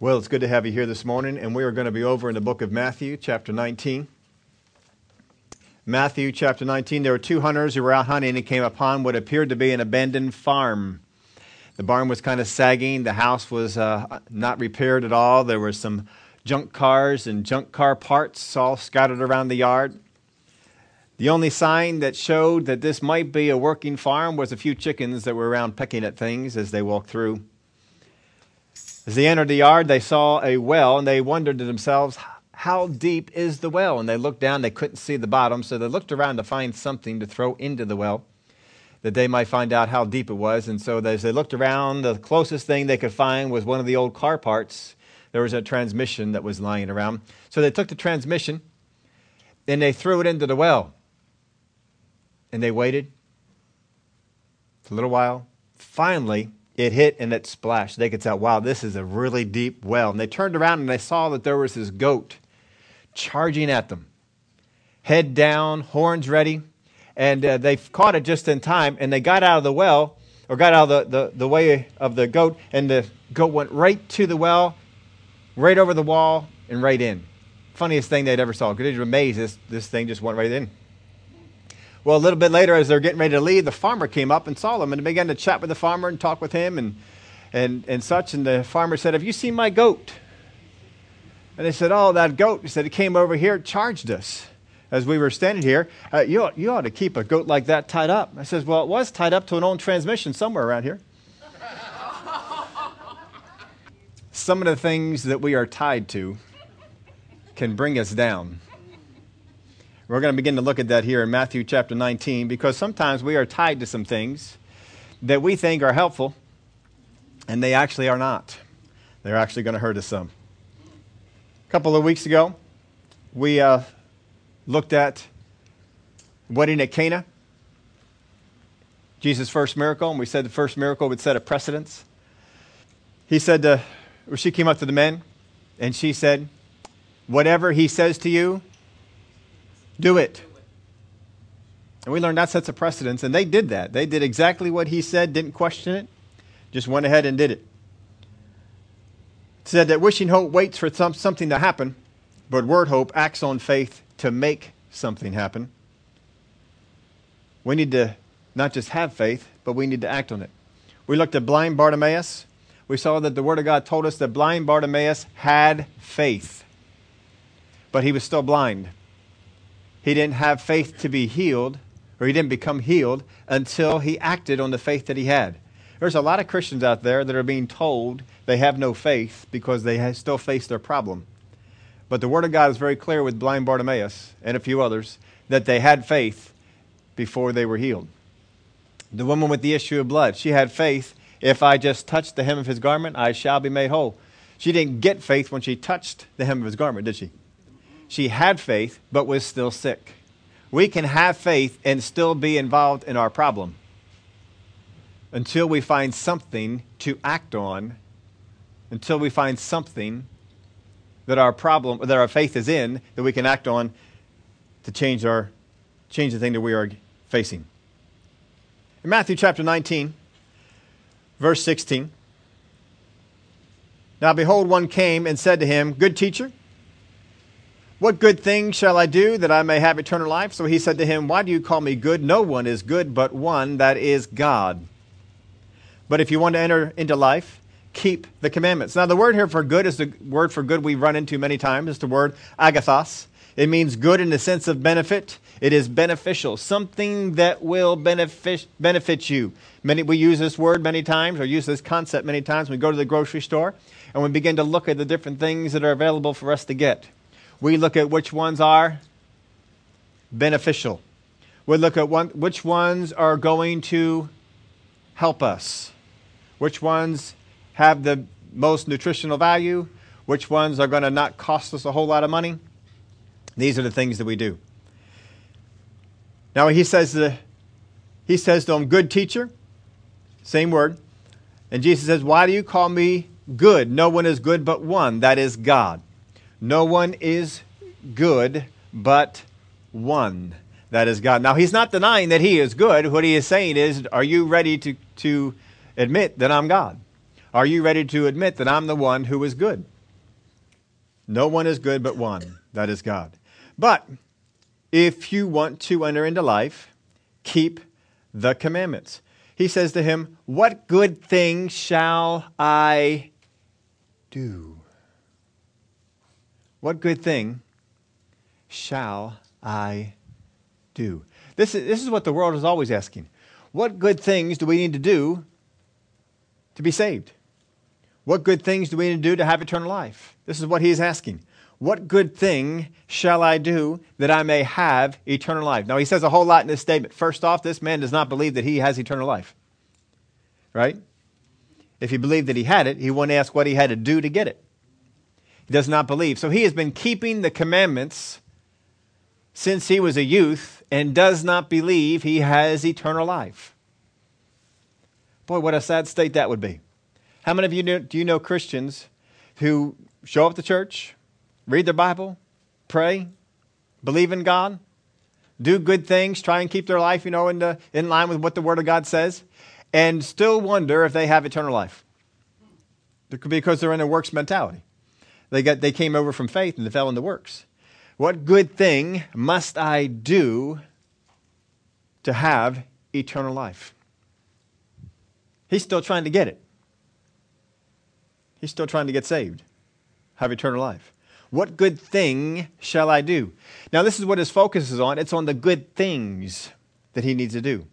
Well, it's good to have you here this morning, and we are going to be over in the book of Matthew, chapter 19. Matthew, chapter 19, there were two hunters who were out hunting and came upon what appeared to be an abandoned farm. The barn was kind of sagging, the house was uh, not repaired at all. There were some junk cars and junk car parts all scattered around the yard. The only sign that showed that this might be a working farm was a few chickens that were around pecking at things as they walked through. As they entered the yard, they saw a well, and they wondered to themselves, How deep is the well? And they looked down, they couldn't see the bottom, so they looked around to find something to throw into the well that they might find out how deep it was. And so as they looked around, the closest thing they could find was one of the old car parts. There was a transmission that was lying around. So they took the transmission and they threw it into the well. And they waited for a little while. Finally, it hit and it splashed. They could tell, wow, this is a really deep well. And they turned around and they saw that there was this goat charging at them, head down, horns ready. And uh, they caught it just in time and they got out of the well or got out of the, the, the way of the goat. And the goat went right to the well, right over the wall, and right in. Funniest thing they'd ever saw. Because they were amazed this, this thing just went right in. Well, a little bit later, as they're getting ready to leave, the farmer came up and saw them and began to chat with the farmer and talk with him and, and, and such. And the farmer said, Have you seen my goat? And they said, Oh, that goat. He said, It came over here, charged us as we were standing here. Uh, you, you ought to keep a goat like that tied up. I says, Well, it was tied up to an old transmission somewhere around here. Some of the things that we are tied to can bring us down. We're going to begin to look at that here in Matthew chapter 19 because sometimes we are tied to some things that we think are helpful and they actually are not. They're actually going to hurt us some. A couple of weeks ago, we uh, looked at wedding at Cana, Jesus' first miracle, and we said the first miracle would set a precedence. He said, to, she came up to the men and she said, Whatever he says to you, do it. And we learned that sets a precedence, and they did that. They did exactly what he said, didn't question it, just went ahead and did it. said that wishing hope waits for some, something to happen, but word hope acts on faith to make something happen. We need to not just have faith, but we need to act on it. We looked at blind Bartimaeus. We saw that the Word of God told us that blind Bartimaeus had faith, but he was still blind. He didn't have faith to be healed, or he didn't become healed until he acted on the faith that he had. There's a lot of Christians out there that are being told they have no faith because they still face their problem. But the Word of God is very clear with blind Bartimaeus and a few others that they had faith before they were healed. The woman with the issue of blood, she had faith. If I just touch the hem of his garment, I shall be made whole. She didn't get faith when she touched the hem of his garment, did she? She had faith, but was still sick. We can have faith and still be involved in our problem until we find something to act on, until we find something that our problem, that our faith is in, that we can act on to change our, change the thing that we are facing. In Matthew chapter 19, verse 16. Now behold, one came and said to him, Good teacher, what good thing shall I do that I may have eternal life? So he said to him, Why do you call me good? No one is good but one, that is God. But if you want to enter into life, keep the commandments. Now, the word here for good is the word for good we've run into many times. It's the word agathos. It means good in the sense of benefit. It is beneficial, something that will benefit, benefit you. Many, we use this word many times, or use this concept many times. We go to the grocery store and we begin to look at the different things that are available for us to get we look at which ones are beneficial. We look at one, which ones are going to help us, which ones have the most nutritional value, which ones are going to not cost us a whole lot of money. These are the things that we do. Now he says the, he says to him, good teacher, same word. And Jesus says, Why do you call me good? No one is good but one, that is God. No one is good but one. That is God. Now, he's not denying that he is good. What he is saying is, Are you ready to, to admit that I'm God? Are you ready to admit that I'm the one who is good? No one is good but one, that is God. But if you want to enter into life, keep the commandments. He says to him, What good thing shall I do? What good thing shall I do? This is, this is what the world is always asking. What good things do we need to do to be saved? What good things do we need to do to have eternal life? This is what he is asking. What good thing shall I do that I may have eternal life? Now, he says a whole lot in this statement. First off, this man does not believe that he has eternal life. Right? If he believed that he had it, he wouldn't ask what he had to do to get it. He does not believe. So he has been keeping the commandments since he was a youth and does not believe he has eternal life. Boy, what a sad state that would be. How many of you do, you know Christians who show up to church, read their Bible, pray, believe in God, do good things, try and keep their life, you know, in, the, in line with what the Word of God says, and still wonder if they have eternal life? Because they're in a works mentality. They, got, they came over from faith and they fell into works. What good thing must I do to have eternal life? He's still trying to get it. He's still trying to get saved, have eternal life. What good thing shall I do? Now, this is what his focus is on. It's on the good things that he needs to do.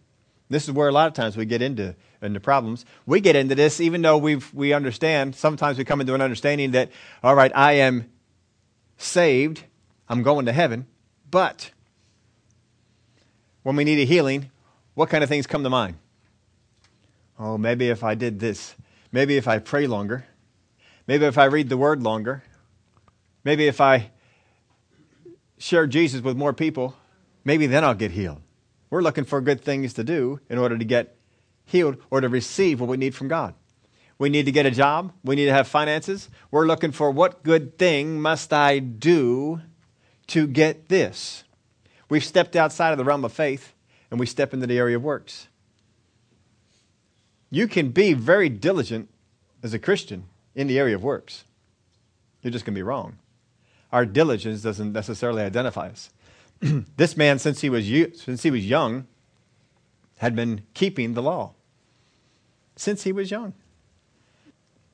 This is where a lot of times we get into, into problems. We get into this even though we we understand. Sometimes we come into an understanding that, all right, I am saved, I'm going to heaven, but when we need a healing, what kind of things come to mind? Oh, maybe if I did this, maybe if I pray longer, maybe if I read the word longer, maybe if I share Jesus with more people, maybe then I'll get healed. We're looking for good things to do in order to get healed or to receive what we need from God. We need to get a job. We need to have finances. We're looking for what good thing must I do to get this? We've stepped outside of the realm of faith and we step into the area of works. You can be very diligent as a Christian in the area of works. You're just going to be wrong. Our diligence doesn't necessarily identify us. this man, since he, was, since he was young, had been keeping the law. Since he was young.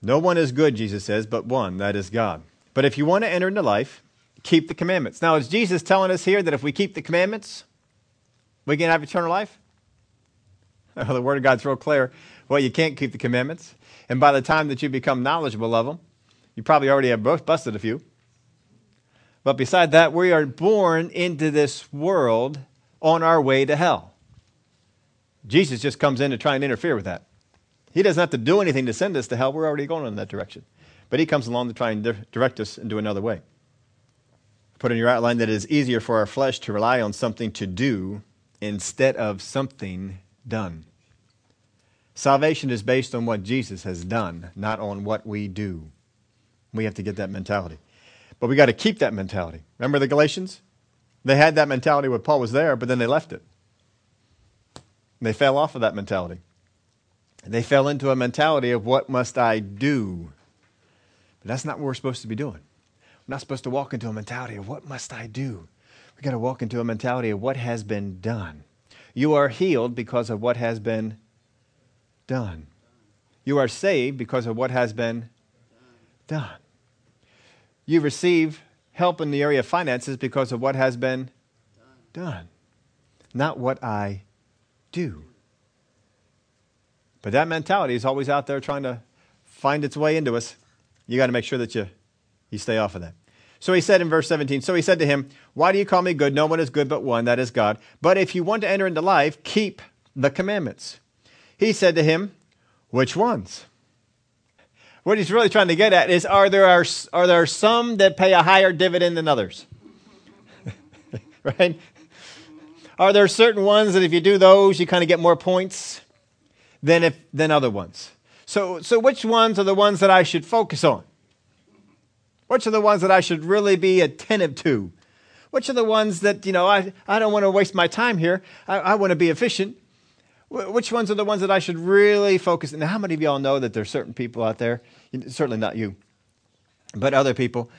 No one is good, Jesus says, but one, that is God. But if you want to enter into life, keep the commandments. Now, is Jesus telling us here that if we keep the commandments, we can have eternal life? Oh, the Word of God's real clear. Well, you can't keep the commandments. And by the time that you become knowledgeable of them, you probably already have busted a few. But beside that, we are born into this world on our way to hell. Jesus just comes in to try and interfere with that. He doesn't have to do anything to send us to hell. We're already going in that direction. But he comes along to try and di- direct us into another way. Put in your outline that it is easier for our flesh to rely on something to do instead of something done. Salvation is based on what Jesus has done, not on what we do. We have to get that mentality. But we got to keep that mentality. Remember the Galatians? They had that mentality when Paul was there, but then they left it. They fell off of that mentality. They fell into a mentality of what must I do? But that's not what we're supposed to be doing. We're not supposed to walk into a mentality of what must I do? We've got to walk into a mentality of what has been done. You are healed because of what has been done. You are saved because of what has been done. You receive help in the area of finances because of what has been done, not what I do. But that mentality is always out there trying to find its way into us. You got to make sure that you, you stay off of that. So he said in verse 17, So he said to him, Why do you call me good? No one is good but one, that is God. But if you want to enter into life, keep the commandments. He said to him, Which ones? What he's really trying to get at is are there, are, are there some that pay a higher dividend than others? right? Are there certain ones that if you do those, you kind of get more points than, if, than other ones? So, so, which ones are the ones that I should focus on? Which are the ones that I should really be attentive to? Which are the ones that, you know, I, I don't want to waste my time here. I, I want to be efficient. Which ones are the ones that I should really focus on? Now, how many of y'all know that there's certain people out there, certainly not you, but other people,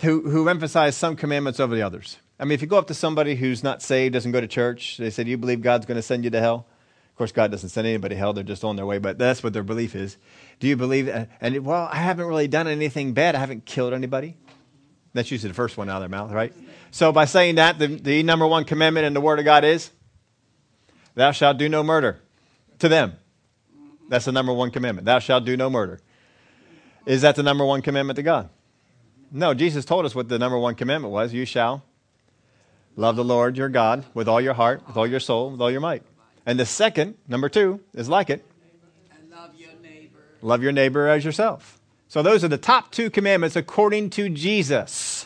who, who emphasize some commandments over the others? I mean, if you go up to somebody who's not saved, doesn't go to church, they say, Do you believe God's going to send you to hell? Of course, God doesn't send anybody to hell, they're just on their way, but that's what their belief is. Do you believe? Uh, and, well, I haven't really done anything bad, I haven't killed anybody. That's usually the first one out of their mouth, right? So, by saying that, the, the number one commandment in the Word of God is, Thou shalt do no murder to them. That's the number one commandment. Thou shalt do no murder. Is that the number one commandment to God? No, Jesus told us what the number one commandment was. You shall love the Lord your God with all your heart, with all your soul, with all your might. And the second, number two, is like it. Love your neighbor. Love your neighbor as yourself. So those are the top two commandments according to Jesus.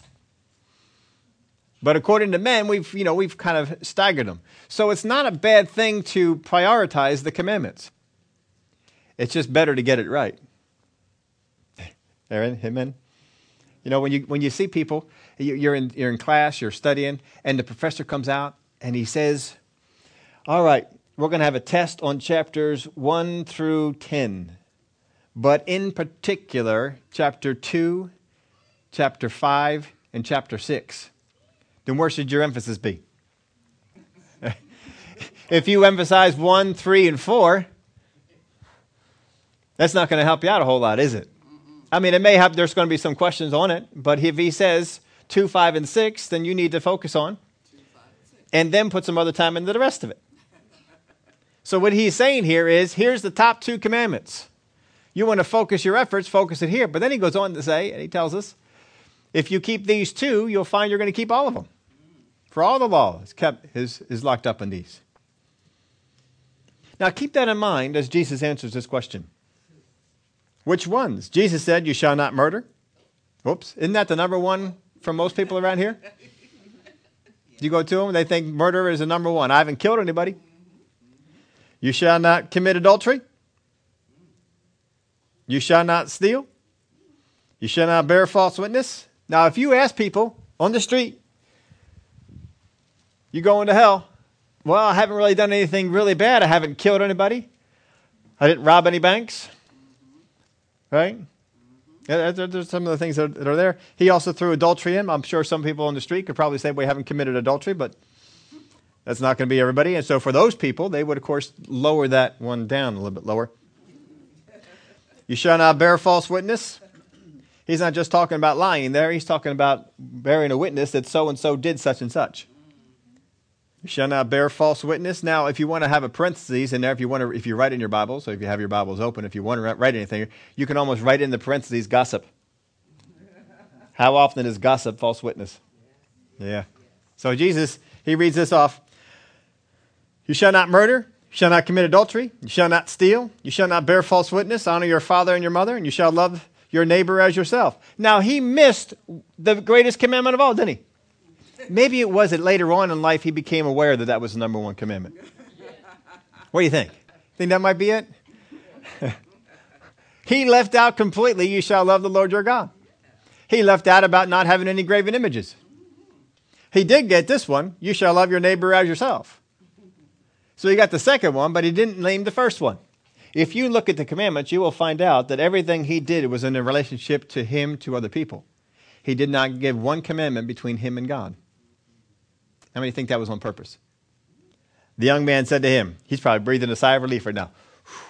But according to men, we've, you know, we've kind of staggered them. So it's not a bad thing to prioritize the commandments. It's just better to get it right. Aaron, amen. You know, when you, when you see people, you're in, you're in class, you're studying, and the professor comes out and he says, All right, we're going to have a test on chapters 1 through 10, but in particular, chapter 2, chapter 5, and chapter 6. Then where should your emphasis be? if you emphasize 1, 3, and 4, that's not going to help you out a whole lot, is it? I mean, it may have, there's going to be some questions on it, but if he says 2, 5, and 6, then you need to focus on and then put some other time into the rest of it. So, what he's saying here is here's the top two commandments. You want to focus your efforts, focus it here. But then he goes on to say, and he tells us, if you keep these two, you'll find you're going to keep all of them. For all the law is kept is, is locked up in these. Now keep that in mind as Jesus answers this question. Which ones? Jesus said, You shall not murder. Whoops. Isn't that the number one for most people around here? You go to them, they think murder is the number one. I haven't killed anybody. You shall not commit adultery. You shall not steal. You shall not bear false witness. Now, if you ask people on the street, you going to hell? Well, I haven't really done anything really bad. I haven't killed anybody. I didn't rob any banks. Right? There's some of the things that are there. He also threw adultery in. I'm sure some people on the street could probably say we haven't committed adultery, but that's not going to be everybody. And so for those people, they would, of course, lower that one down a little bit lower. You shall not bear false witness. He's not just talking about lying there, he's talking about bearing a witness that so and so did such and such. Shall not bear false witness. Now, if you want to have a parenthesis in there, if you want to, if you write in your Bible, so if you have your Bibles open, if you want to write anything, you can almost write in the parentheses gossip. How often is gossip false witness? Yeah. So Jesus, he reads this off. You shall not murder. You shall not commit adultery. You shall not steal. You shall not bear false witness. Honor your father and your mother, and you shall love your neighbor as yourself. Now, he missed the greatest commandment of all, didn't he? Maybe it was that later on in life he became aware that that was the number one commandment. What do you think? Think that might be it? he left out completely, you shall love the Lord your God. He left out about not having any graven images. He did get this one, you shall love your neighbor as yourself. So he got the second one, but he didn't name the first one. If you look at the commandments, you will find out that everything he did was in a relationship to him to other people. He did not give one commandment between him and God. How many think that was on purpose? The young man said to him, he's probably breathing a sigh of relief right now.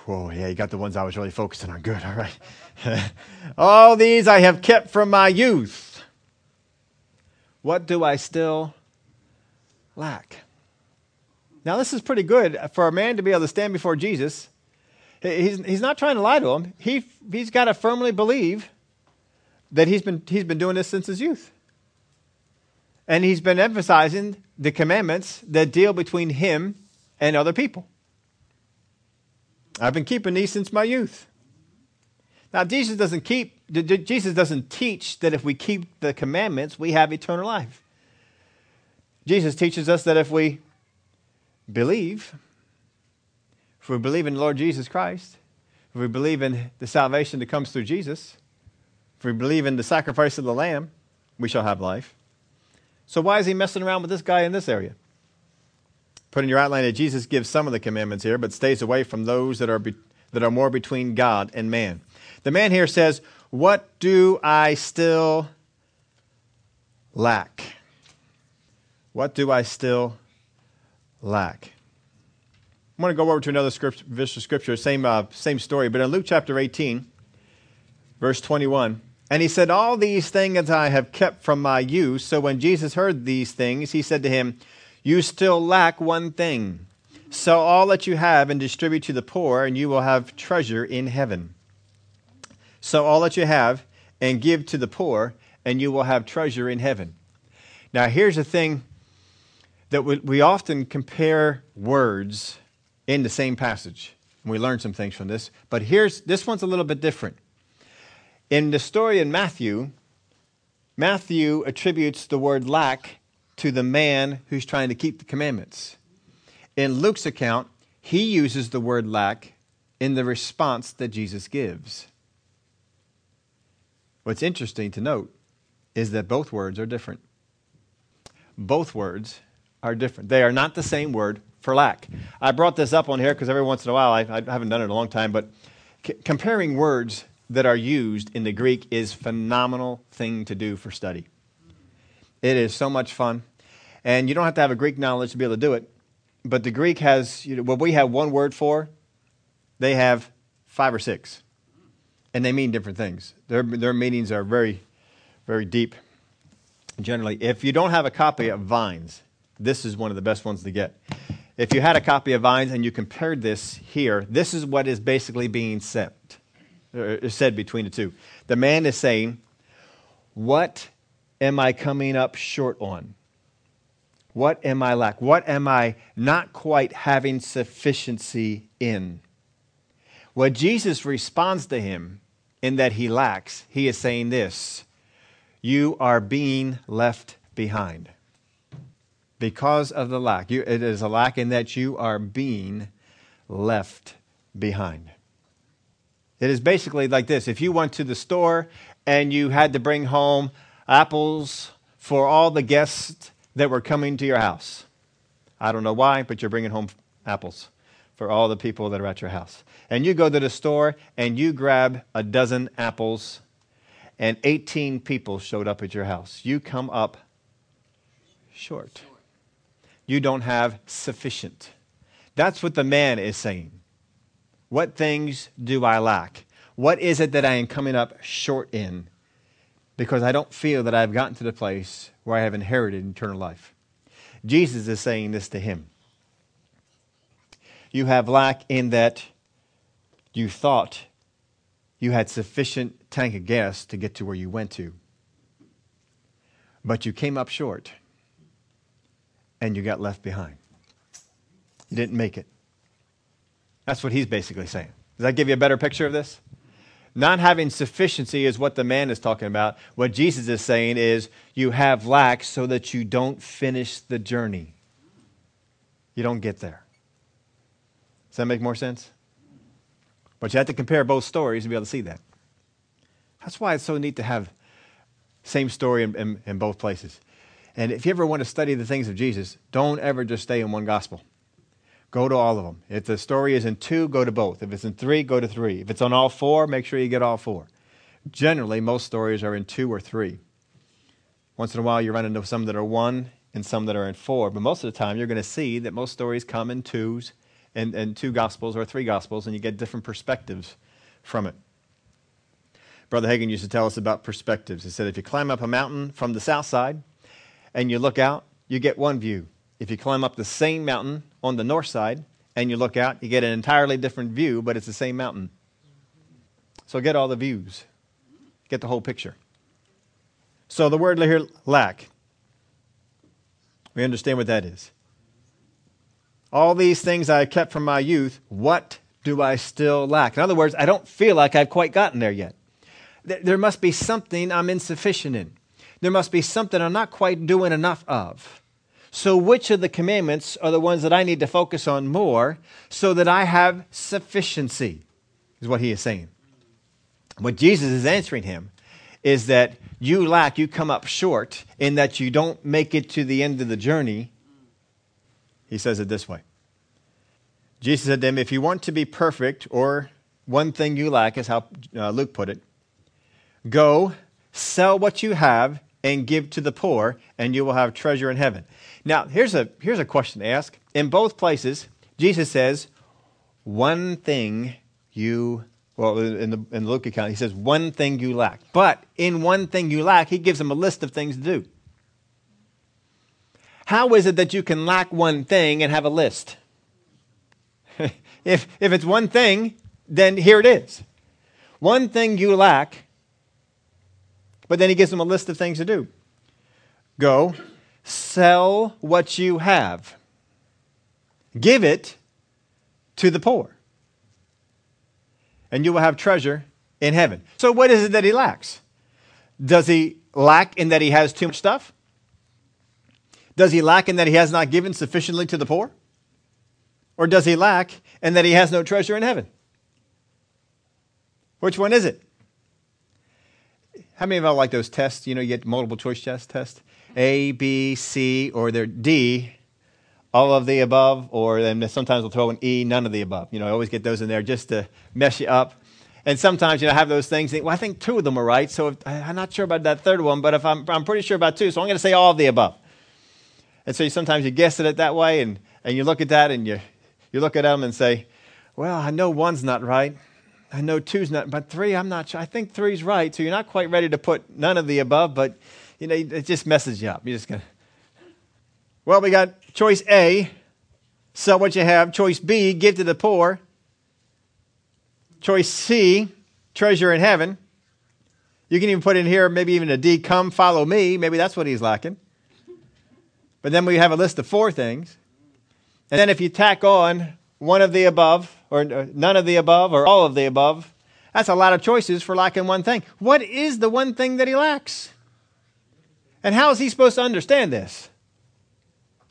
Oh, yeah, you got the ones I was really focusing on. Good, all right. All these I have kept from my youth. What do I still lack? Now, this is pretty good for a man to be able to stand before Jesus. He's, he's not trying to lie to him. He, he's got to firmly believe that he's been, he's been doing this since his youth. And he's been emphasizing the commandments that deal between him and other people. I've been keeping these since my youth. Now, Jesus doesn't keep, Jesus doesn't teach that if we keep the commandments, we have eternal life. Jesus teaches us that if we believe, if we believe in the Lord Jesus Christ, if we believe in the salvation that comes through Jesus, if we believe in the sacrifice of the Lamb, we shall have life. So why is he messing around with this guy in this area? Put in your outline that Jesus gives some of the commandments here, but stays away from those that are, be, that are more between God and man. The man here says, What do I still lack? What do I still lack? I'm going to go over to another script, verse of scripture, same, uh, same story, but in Luke chapter 18, verse 21, and he said, All these things I have kept from my youth. So when Jesus heard these things, he said to him, You still lack one thing. Sell all that you have and distribute to the poor, and you will have treasure in heaven. Sell all that you have and give to the poor, and you will have treasure in heaven. Now, here's the thing that we, we often compare words in the same passage. We learn some things from this. But here's this one's a little bit different. In the story in Matthew, Matthew attributes the word lack to the man who's trying to keep the commandments. In Luke's account, he uses the word lack in the response that Jesus gives. What's interesting to note is that both words are different. Both words are different. They are not the same word for lack. I brought this up on here because every once in a while, I, I, haven't done it in a long time, but c- comparing words that are used in the Greek is phenomenal thing to do for study. It is so much fun. And you don't have to have a Greek knowledge to be able to do it. But the Greek has, you know, what we have one word for, they have five or six. And they mean different things. Their, their meanings are very, very deep. Generally, if you don't have a copy of Vine's, this is one of the best ones to get. If you had a copy of Vine's and you compared this here, this is what is basically being said, said between the two. The man is saying, What am I coming up short on? What am I lack? What am I not quite having sufficiency in? What Jesus responds to him in that he lacks, he is saying this You are being left behind because of the lack. You, it is a lack in that you are being left behind. It is basically like this if you went to the store and you had to bring home apples for all the guests that were coming to your house. I don't know why, but you're bringing home apples for all the people that are at your house. And you go to the store and you grab a dozen apples, and 18 people showed up at your house. You come up short you don't have sufficient. That's what the man is saying. What things do I lack? What is it that I am coming up short in? Because I don't feel that I've gotten to the place where I have inherited eternal life. Jesus is saying this to him. You have lack in that you thought you had sufficient tank of gas to get to where you went to, but you came up short and you got left behind. You didn't make it. That's what he's basically saying. Does that give you a better picture of this? Not having sufficiency is what the man is talking about. What Jesus is saying is you have lack so that you don't finish the journey. You don't get there. Does that make more sense? But you have to compare both stories to be able to see that. That's why it's so neat to have same story in, in, in both places. And if you ever want to study the things of Jesus, don't ever just stay in one gospel. Go to all of them. If the story is in two, go to both. If it's in three, go to three. If it's on all four, make sure you get all four. Generally, most stories are in two or three. Once in a while, you run into some that are one and some that are in four, but most of the time, you're going to see that most stories come in twos and, and two gospels or three gospels, and you get different perspectives from it. Brother Hagin used to tell us about perspectives. He said, if you climb up a mountain from the south side, and you look out, you get one view. If you climb up the same mountain on the north side and you look out, you get an entirely different view, but it's the same mountain. So get all the views, get the whole picture. So the word here, lack, we understand what that is. All these things I kept from my youth, what do I still lack? In other words, I don't feel like I've quite gotten there yet. There must be something I'm insufficient in there must be something I'm not quite doing enough of. So, which of the commandments are the ones that I need to focus on more so that I have sufficiency? Is what he is saying. What Jesus is answering him is that you lack, you come up short in that you don't make it to the end of the journey He says it this way Jesus said to him, If you want to be perfect, or one thing you lack, is how uh, Luke put it, go sell what you have and give to the poor, and you will have treasure in heaven. Now, here's a, here's a question to ask. In both places, Jesus says, one thing you, well, in the, in the Luke account, he says, one thing you lack. But in one thing you lack, he gives them a list of things to do. How is it that you can lack one thing and have a list? if, if it's one thing, then here it is. One thing you lack, but then he gives them a list of things to do. Go, sell what you have, give it to the poor, and you will have treasure in heaven. So, what is it that he lacks? Does he lack in that he has too much stuff? Does he lack in that he has not given sufficiently to the poor? Or does he lack in that he has no treasure in heaven? Which one is it? How many of y'all like those tests? You know, you get multiple choice test test. A, B, C, or they're D, all of the above, or then sometimes we'll throw an E, none of the above. You know, I always get those in there just to mess you up. And sometimes, you know, I have those things. Well, I think two of them are right, so if, I'm not sure about that third one, but if I'm, I'm pretty sure about two, so I'm going to say all of the above. And so you, sometimes you guess at it that way, and, and you look at that and you, you look at them and say, well, I know one's not right. I know two's not, but three, I'm not sure. I think three's right. So you're not quite ready to put none of the above, but you know, it just messes you up. You're just gonna. Well, we got choice A, sell what you have. Choice B, give to the poor. Choice C, treasure in heaven. You can even put in here maybe even a D, come follow me. Maybe that's what he's lacking. But then we have a list of four things. And then if you tack on one of the above, or none of the above, or all of the above, that's a lot of choices for lacking one thing. What is the one thing that he lacks? And how is he supposed to understand this?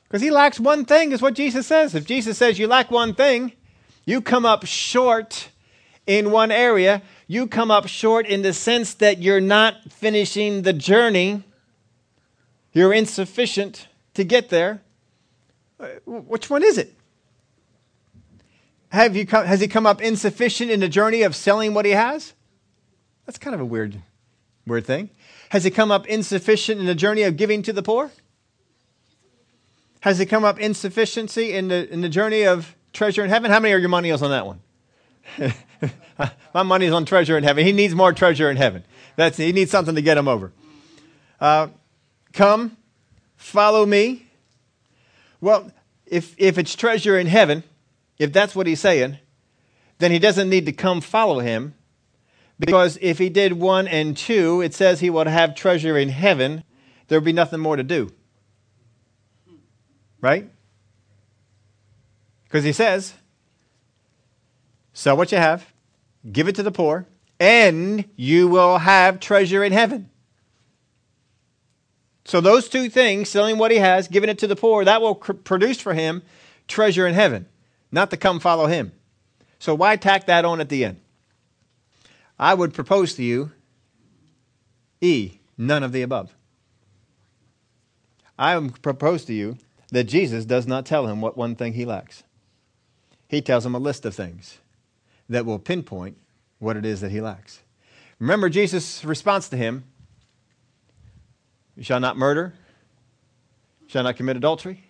Because he lacks one thing, is what Jesus says. If Jesus says you lack one thing, you come up short in one area. You come up short in the sense that you're not finishing the journey. You're insufficient to get there. Uh, which one is it? Have you come, has he come up insufficient in the journey of selling what he has? That's kind of a weird, weird thing. Has he come up insufficient in the journey of giving to the poor? Has he come up insufficiency in the, in the journey of treasure in heaven? How many are your money on that one? My money is on treasure in heaven. He needs more treasure in heaven. That's, he needs something to get him over. Uh, come, follow me. Well, if, if it's treasure in heaven, if that's what he's saying, then he doesn't need to come follow him. Because if he did one and two, it says he would have treasure in heaven. There would be nothing more to do. Right? Because he says, sell what you have, give it to the poor, and you will have treasure in heaven. So, those two things, selling what he has, giving it to the poor, that will cr- produce for him treasure in heaven not to come follow him. So why tack that on at the end? I would propose to you E, none of the above. I propose to you that Jesus does not tell him what one thing he lacks. He tells him a list of things that will pinpoint what it is that he lacks. Remember Jesus' response to him You shall not murder, shall not commit adultery,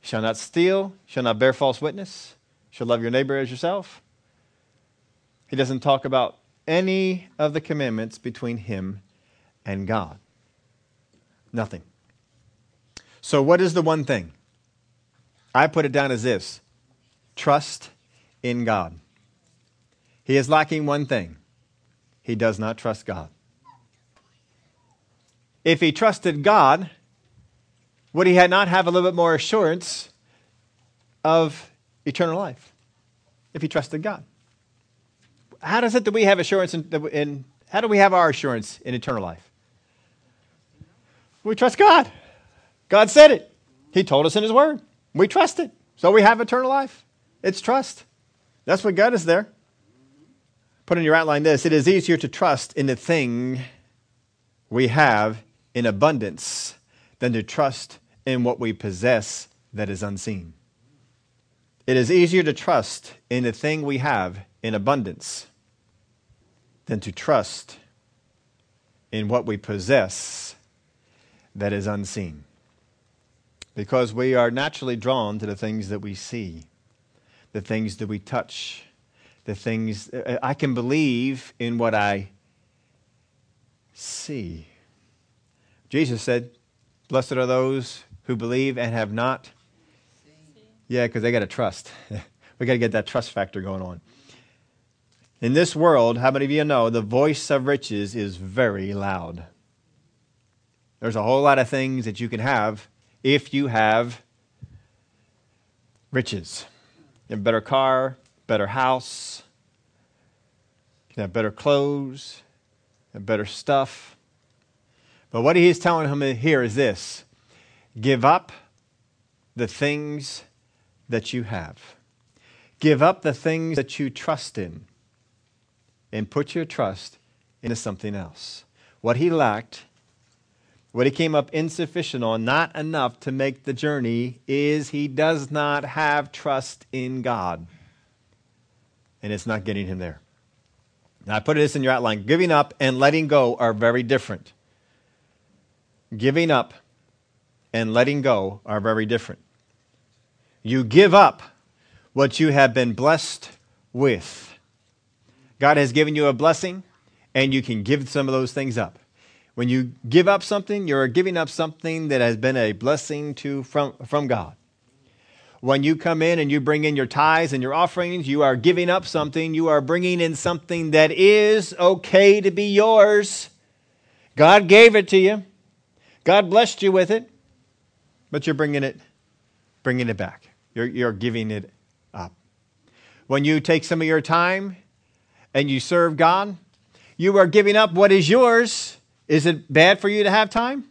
shall not steal, shall not bear false witness, shall love your neighbor as yourself. He doesn't talk about any of the commandments between him and God. Nothing. So, what is the one thing? I put it down as this trust in God. He is lacking one thing he does not trust God. If he trusted God, would he not have a little bit more assurance of eternal life if he trusted God? How does it that we have assurance in, in how do we have our assurance in eternal life? We trust God. God said it. He told us in His Word. We trust it. So we have eternal life. It's trust. That's what God is there. Put in your outline this it is easier to trust in the thing we have in abundance than to trust in what we possess that is unseen. It is easier to trust in the thing we have in abundance than to trust in what we possess that is unseen. Because we are naturally drawn to the things that we see, the things that we touch, the things. I can believe in what I see. Jesus said, Blessed are those who believe and have not. Yeah, because they got to trust. we got to get that trust factor going on. In this world, how many of you know the voice of riches is very loud? There's a whole lot of things that you can have if you have riches. You have a better car, better house, you can have better clothes, better stuff. But what he's telling him here is this give up the things that you have, give up the things that you trust in and put your trust into something else. What he lacked, what he came up insufficient on, not enough to make the journey, is he does not have trust in God. And it's not getting him there. Now, I put this in your outline. Giving up and letting go are very different. Giving up and letting go are very different. You give up what you have been blessed with God has given you a blessing, and you can give some of those things up. When you give up something, you're giving up something that has been a blessing to from, from God. When you come in and you bring in your tithes and your offerings, you are giving up something. You are bringing in something that is okay to be yours. God gave it to you. God blessed you with it, but you're bringing it, bringing it back. You're, you're giving it up. When you take some of your time and you serve God, you are giving up what is yours. Is it bad for you to have time?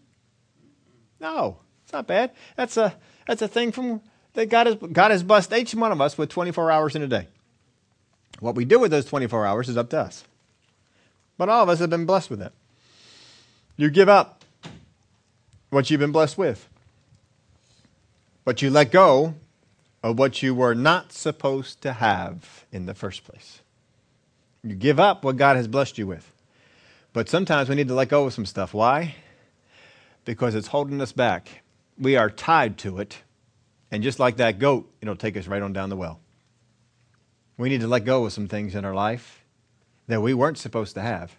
No, it's not bad. That's a that's a thing from that God has God has blessed each one of us with 24 hours in a day. What we do with those 24 hours is up to us. But all of us have been blessed with it. You give up what you've been blessed with. But you let go of what you were not supposed to have in the first place. You give up what God has blessed you with. But sometimes we need to let go of some stuff. Why? Because it's holding us back. We are tied to it. And just like that goat, it'll take us right on down the well. We need to let go of some things in our life that we weren't supposed to have.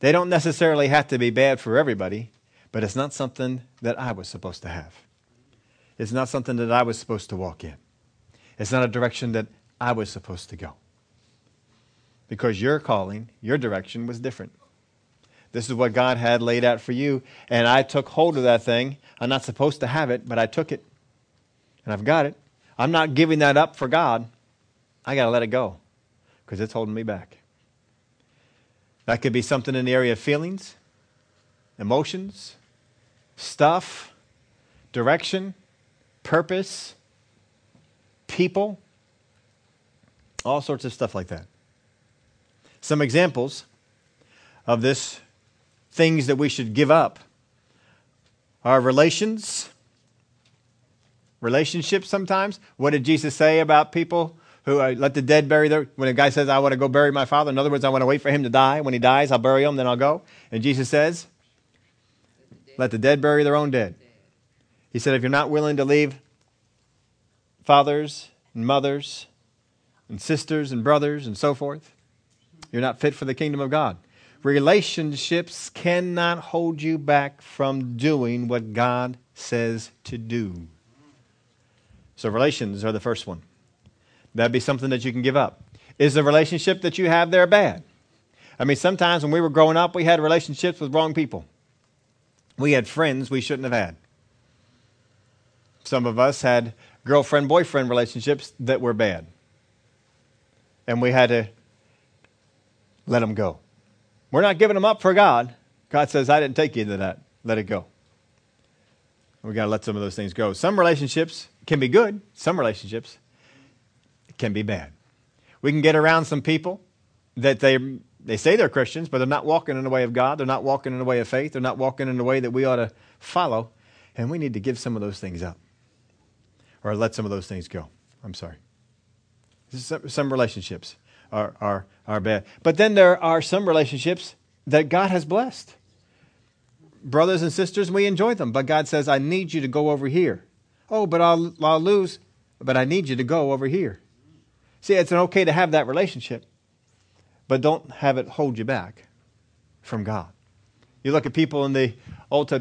They don't necessarily have to be bad for everybody, but it's not something that I was supposed to have. It's not something that I was supposed to walk in. It's not a direction that I was supposed to go because your calling, your direction was different. This is what God had laid out for you, and I took hold of that thing. I'm not supposed to have it, but I took it, and I've got it. I'm not giving that up for God. I got to let it go because it's holding me back. That could be something in the area of feelings, emotions, stuff, direction, purpose, people, all sorts of stuff like that. Some examples of this things that we should give up are relations, relationships sometimes. What did Jesus say about people who uh, let the dead bury their. When a guy says, I want to go bury my father, in other words, I want to wait for him to die. When he dies, I'll bury him, then I'll go. And Jesus says, let the dead bury their own dead. He said, if you're not willing to leave fathers and mothers and sisters and brothers and so forth, you're not fit for the kingdom of God. Relationships cannot hold you back from doing what God says to do. So, relations are the first one. That'd be something that you can give up. Is the relationship that you have there bad? I mean, sometimes when we were growing up, we had relationships with wrong people. We had friends we shouldn't have had. Some of us had girlfriend boyfriend relationships that were bad. And we had to let them go. We're not giving them up for God. God says, I didn't take you to that. Let it go. We got to let some of those things go. Some relationships can be good, some relationships can be bad. We can get around some people that they, they say they're Christians, but they're not walking in the way of God. They're not walking in the way of faith. They're not walking in the way that we ought to follow. And we need to give some of those things up. or let some of those things go. I'm sorry. Some, relationships are, are, are bad. But then there are some relationships that God has blessed. Brothers and sisters, we enjoy them, but God says, I need you to go over here. Oh, but I'll, I'll lose, but I need you to go over here. See, it's okay to have that relationship, but don't have it hold you back from God. You look at people in the Old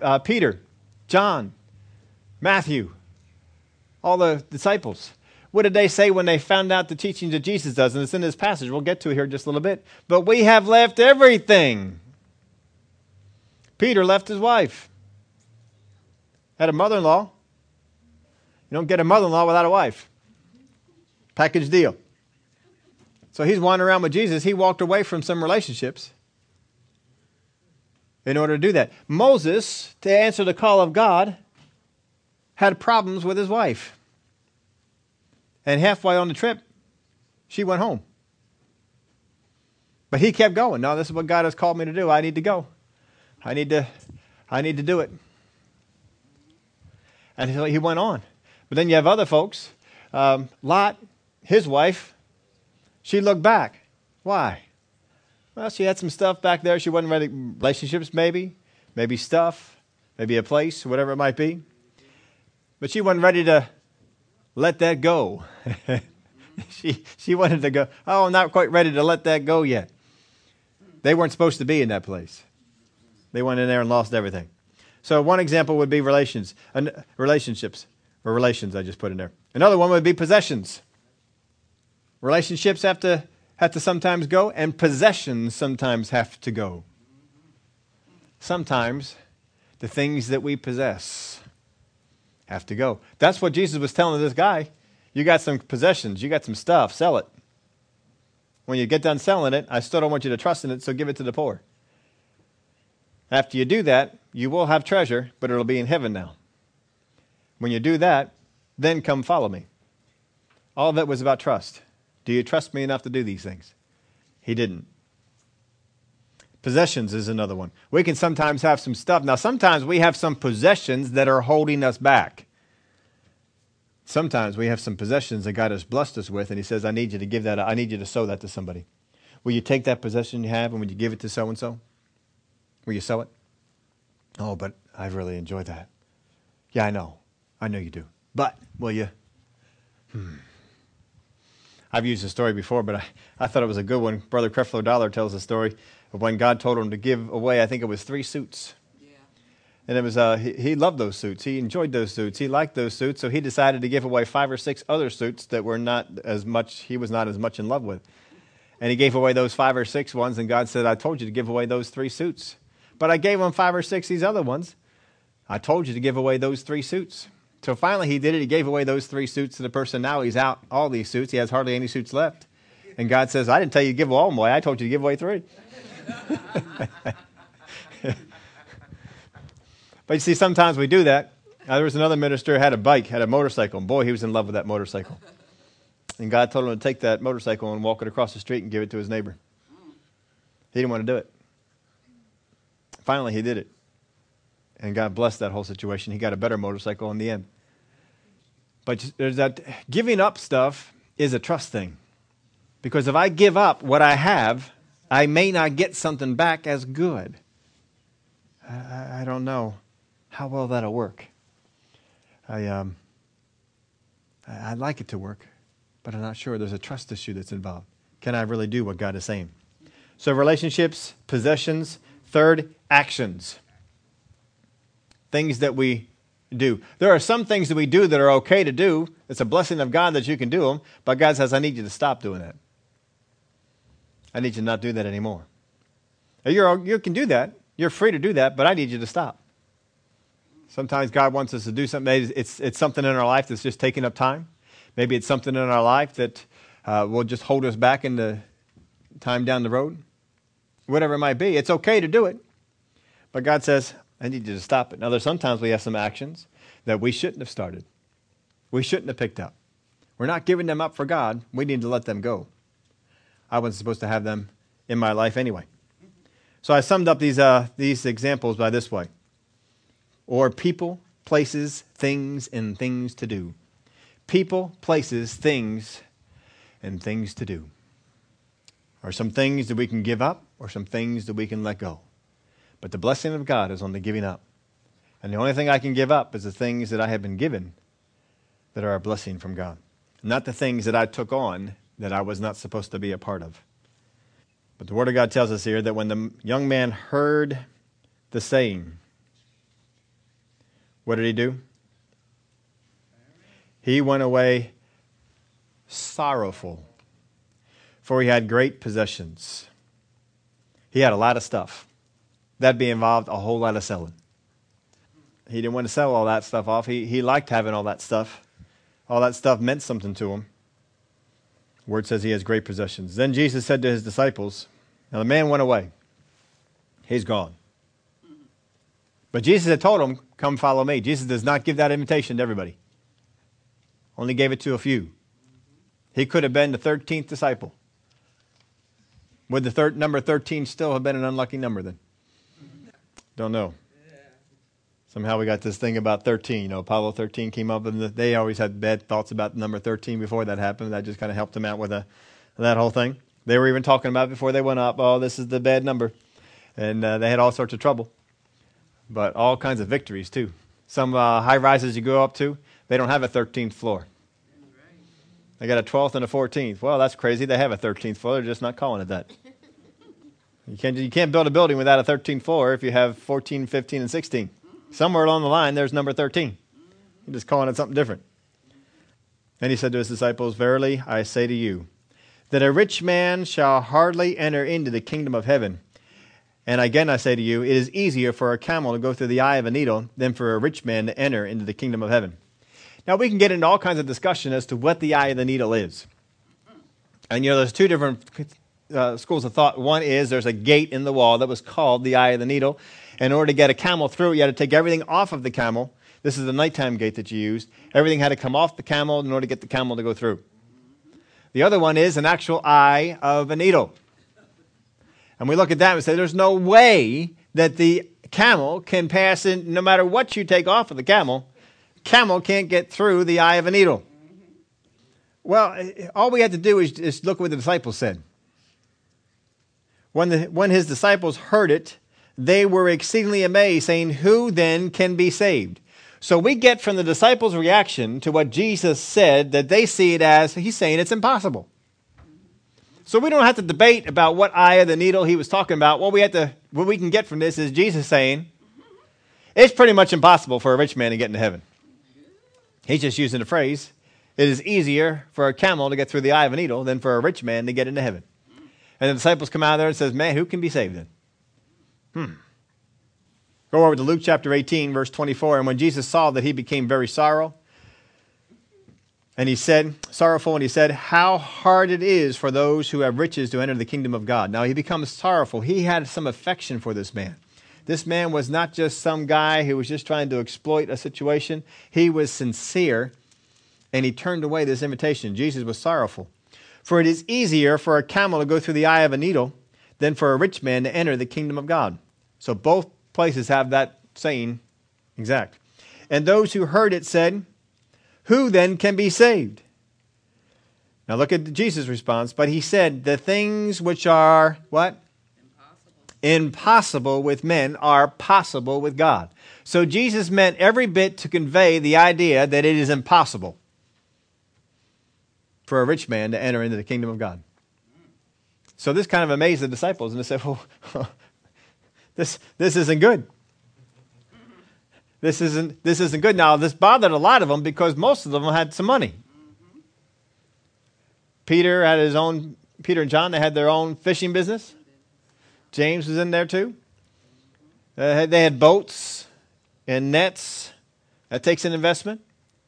uh, Peter, John, Matthew, all the disciples. What did they say when they found out the teachings that Jesus does? And it's in this passage. We'll get to it here just a little bit. But we have left everything. Peter left his wife. Had a mother in law. You don't get a mother in law without a wife. Package deal. So he's wandering around with Jesus. He walked away from some relationships in order to do that. Moses, to answer the call of God, had problems with his wife. And halfway on the trip, she went home. But he kept going. No, this is what God has called me to do. I need to go. I need to I need to do it. And so he went on. But then you have other folks. Um, Lot, his wife, she looked back. Why? Well, she had some stuff back there. She wasn't ready. Relationships, maybe, maybe stuff, maybe a place, whatever it might be. But she wasn't ready to let that go. she, she wanted to go, oh, I'm not quite ready to let that go yet. They weren't supposed to be in that place. They went in there and lost everything. So one example would be relations, relationships, or relations I just put in there. Another one would be possessions. Relationships have to have to sometimes go, and possessions sometimes have to go. Sometimes the things that we possess have to go. That's what Jesus was telling this guy. You got some possessions, you got some stuff, sell it. When you get done selling it, I still don't want you to trust in it, so give it to the poor. After you do that, you will have treasure, but it'll be in heaven now. When you do that, then come follow me. All of it was about trust. Do you trust me enough to do these things? He didn't. Possessions is another one. We can sometimes have some stuff. Now, sometimes we have some possessions that are holding us back. Sometimes we have some possessions that God has blessed us with, and He says, I need you to give that, I need you to sow that to somebody. Will you take that possession you have and will you give it to so and so? Will you sow it? Oh, but I've really enjoyed that. Yeah, I know. I know you do. But will you? Hmm. I've used the story before, but I, I thought it was a good one. Brother Creflo Dollar tells the story of when God told him to give away, I think it was three suits. Yeah. And it was uh, he, he loved those suits. He enjoyed those suits. He liked those suits, so he decided to give away five or six other suits that were not as much he was not as much in love with. And he gave away those five or six ones, and God said, I told you to give away those three suits. But I gave him five or six these other ones. I told you to give away those three suits. So finally, he did it. He gave away those three suits to the person. Now he's out all these suits. He has hardly any suits left. And God says, I didn't tell you to give all away. I told you to give away three. but you see, sometimes we do that. Now, there was another minister had a bike, had a motorcycle, and boy, he was in love with that motorcycle. And God told him to take that motorcycle and walk it across the street and give it to his neighbor. He didn't want to do it. Finally, he did it. And God blessed that whole situation. He got a better motorcycle in the end. But there's that giving up stuff is a trust thing. Because if I give up what I have, I may not get something back as good. I, I don't know how well that'll work. I, um, I'd like it to work, but I'm not sure. There's a trust issue that's involved. Can I really do what God is saying? So, relationships, possessions. Third, actions. Things that we do. There are some things that we do that are okay to do. It's a blessing of God that you can do them, but God says, I need you to stop doing that. I need you to not do that anymore. You're, you can do that. You're free to do that, but I need you to stop. Sometimes God wants us to do something. It's, it's something in our life that's just taking up time. Maybe it's something in our life that uh, will just hold us back in the time down the road. Whatever it might be, it's okay to do it. But God says, I need you to stop it. Now, there's sometimes we have some actions that we shouldn't have started. We shouldn't have picked up. We're not giving them up for God. We need to let them go. I wasn't supposed to have them in my life anyway. So I summed up these, uh, these examples by this way or people, places, things, and things to do. people, places, things, and things to do. Or some things that we can give up, or some things that we can let go. But the blessing of God is on the giving up. And the only thing I can give up is the things that I have been given that are a blessing from God, not the things that I took on that I was not supposed to be a part of. But the Word of God tells us here that when the young man heard the saying, what did he do? He went away sorrowful, for he had great possessions. He had a lot of stuff. That'd be involved a whole lot of selling. He didn't want to sell all that stuff off. He, he liked having all that stuff. All that stuff meant something to him. Word says he has great possessions. Then Jesus said to his disciples, Now the man went away. He's gone. But Jesus had told him, Come follow me. Jesus does not give that invitation to everybody, only gave it to a few. He could have been the 13th disciple. Would the third, number 13 still have been an unlucky number then? Don't know. Somehow we got this thing about 13. You know, Apollo 13 came up, and they always had bad thoughts about the number 13 before that happened. That just kind of helped them out with a, that whole thing. They were even talking about before they went up, oh, this is the bad number. And uh, they had all sorts of trouble, but all kinds of victories, too. Some uh, high rises you go up to, they don't have a 13th floor. They got a 12th and a 14th. Well, that's crazy. They have a 13th floor. They're just not calling it that. You can't, you can't build a building without a 13th floor if you have 14, 15, and 16. Somewhere along the line, there's number 13. You're just calling it something different. And he said to his disciples, Verily I say to you, that a rich man shall hardly enter into the kingdom of heaven. And again I say to you, it is easier for a camel to go through the eye of a needle than for a rich man to enter into the kingdom of heaven. Now we can get into all kinds of discussion as to what the eye of the needle is. And you know, there's two different uh, schools of thought. One is there's a gate in the wall that was called the eye of the needle. In order to get a camel through, you had to take everything off of the camel. This is the nighttime gate that you used. Everything had to come off the camel in order to get the camel to go through. The other one is an actual eye of a needle. And we look at that and say, there's no way that the camel can pass in, no matter what you take off of the camel, camel can't get through the eye of a needle. Well, all we had to do is, is look what the disciples said. When, the, when his disciples heard it, they were exceedingly amazed, saying, Who then can be saved? So we get from the disciples' reaction to what Jesus said that they see it as he's saying it's impossible. So we don't have to debate about what eye of the needle he was talking about. What we have to what we can get from this is Jesus saying it's pretty much impossible for a rich man to get into heaven. He's just using the phrase, it is easier for a camel to get through the eye of a needle than for a rich man to get into heaven. And the disciples come out there and says, Man, who can be saved then? Hmm. Go over to Luke chapter 18, verse 24. And when Jesus saw that he became very sorrow, and he said, sorrowful, and he said, How hard it is for those who have riches to enter the kingdom of God. Now he becomes sorrowful. He had some affection for this man. This man was not just some guy who was just trying to exploit a situation, he was sincere, and he turned away this invitation. Jesus was sorrowful. For it is easier for a camel to go through the eye of a needle than for a rich man to enter the kingdom of God. So both places have that saying exact. And those who heard it said, Who then can be saved? Now look at Jesus' response. But he said, The things which are what? Impossible. Impossible with men are possible with God. So Jesus meant every bit to convey the idea that it is impossible for a rich man to enter into the kingdom of God. So this kind of amazed the disciples, and they said, Well, this, this isn't good. This isn't, this isn't good. Now, this bothered a lot of them because most of them had some money. Peter had his own, Peter and John, they had their own fishing business. James was in there too. Uh, they had boats and nets. That takes an investment.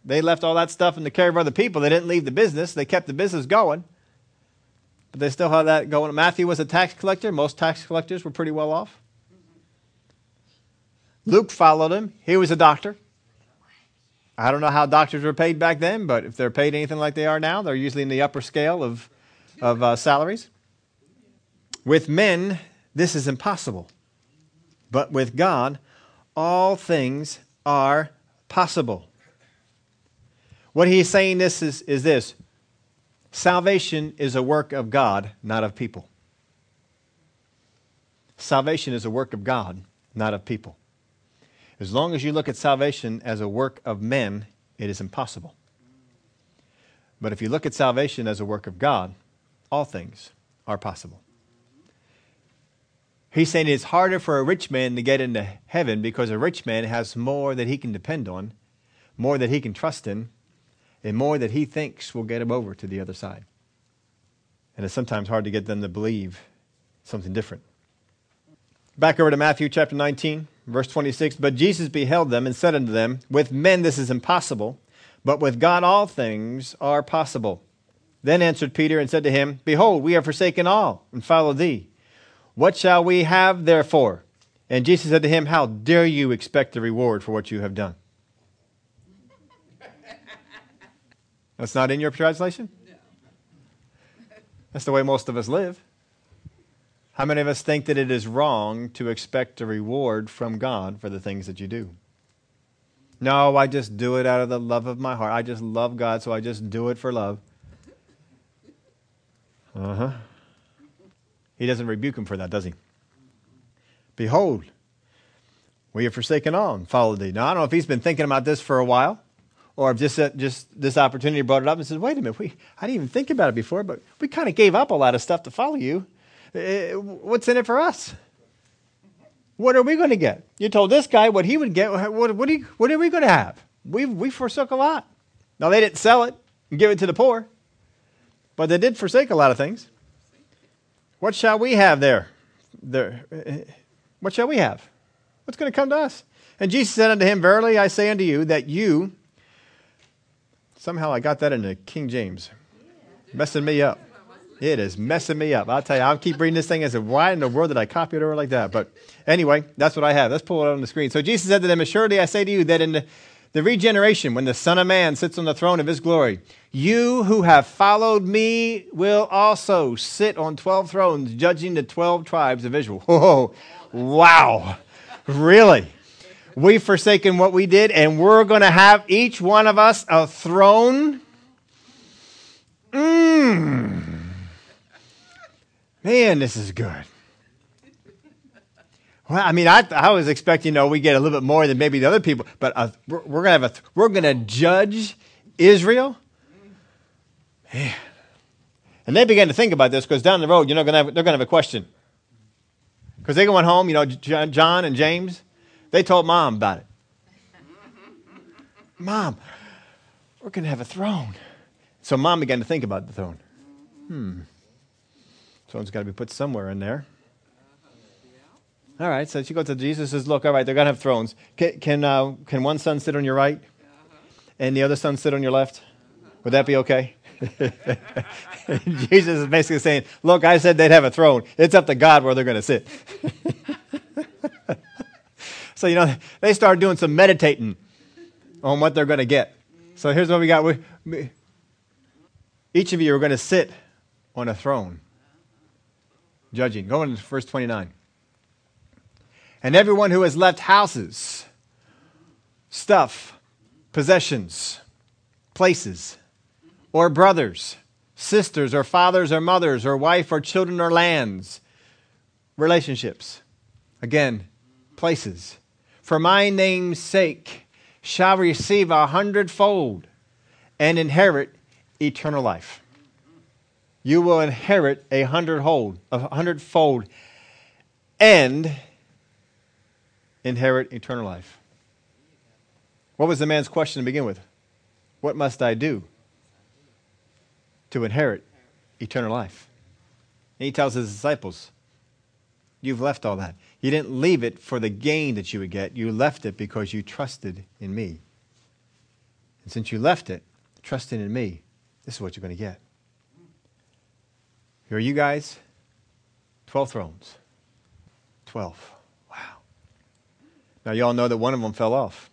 They left all that stuff in the care of other people. They didn't leave the business, they kept the business going. But they still had that going. Matthew was a tax collector. Most tax collectors were pretty well off. Luke followed him. He was a doctor. I don't know how doctors were paid back then, but if they're paid anything like they are now, they're usually in the upper scale of, of uh, salaries. With men, this is impossible. But with God, all things are possible. What he's saying this is, is this salvation is a work of God, not of people. Salvation is a work of God, not of people. As long as you look at salvation as a work of men, it is impossible. But if you look at salvation as a work of God, all things are possible. He's saying it's harder for a rich man to get into heaven because a rich man has more that he can depend on, more that he can trust in, and more that he thinks will get him over to the other side. And it's sometimes hard to get them to believe something different. Back over to Matthew chapter 19, verse 26. But Jesus beheld them and said unto them, With men this is impossible, but with God all things are possible. Then answered Peter and said to him, Behold, we have forsaken all and followed thee. What shall we have therefore? And Jesus said to him, How dare you expect a reward for what you have done? That's not in your translation? That's the way most of us live. How many of us think that it is wrong to expect a reward from God for the things that you do? No, I just do it out of the love of my heart. I just love God, so I just do it for love. Uh huh. He doesn't rebuke him for that, does he? Behold, we have forsaken all and followed thee. Now, I don't know if he's been thinking about this for a while or just, uh, just this opportunity brought it up and said, wait a minute, we, I didn't even think about it before, but we kind of gave up a lot of stuff to follow you. Uh, what's in it for us? What are we going to get? You told this guy what he would get. What, what, you, what are we going to have? We, we forsook a lot. Now, they didn't sell it and give it to the poor, but they did forsake a lot of things. What shall we have there? there what shall we have? What's going to come to us? And Jesus said unto him, Verily I say unto you that you, somehow I got that into King James, messing me up. It is messing me up. I'll tell you, I'll keep reading this thing and say, why in the world did I copy it over like that? But anyway, that's what I have. Let's pull it up on the screen. So Jesus said to them, Assuredly I say to you that in the, the regeneration, when the Son of Man sits on the throne of his glory, you who have followed me will also sit on 12 thrones, judging the 12 tribes of Israel. Whoa, wow. Really? We've forsaken what we did, and we're going to have each one of us a throne. Mmm. Man, this is good. Well, I mean, I, I was expecting, you know, we get a little bit more than maybe the other people, but uh, we're, we're going to have a, we're going to judge Israel. Man. And they began to think about this because down the road, you know, gonna have, they're going to have a question. Because they went home, you know, John and James, they told mom about it. Mom, we're going to have a throne. So mom began to think about the throne. Hmm. Throne's got to be put somewhere in there. All right, so she goes to Jesus says, Look, all right, they're going to have thrones. Can, can, uh, can one son sit on your right and the other son sit on your left? Would that be okay? Jesus is basically saying, Look, I said they'd have a throne. It's up to God where they're going to sit. so, you know, they start doing some meditating on what they're going to get. So here's what we got. We, we, each of you are going to sit on a throne judging. Go into verse 29. And everyone who has left houses, stuff, possessions, places, or brothers, sisters, or fathers, or mothers, or wife, or children, or lands, relationships, again, places, for my name's sake, shall receive a hundredfold and inherit eternal life you will inherit a hundredfold, a hundredfold, and inherit eternal life. What was the man's question to begin with? What must I do to inherit eternal life? And he tells his disciples, You've left all that. You didn't leave it for the gain that you would get. You left it because you trusted in me. And since you left it, trusting in me, this is what you're going to get. Here are you guys 12 thrones. 12. Wow. Now, you all know that one of them fell off.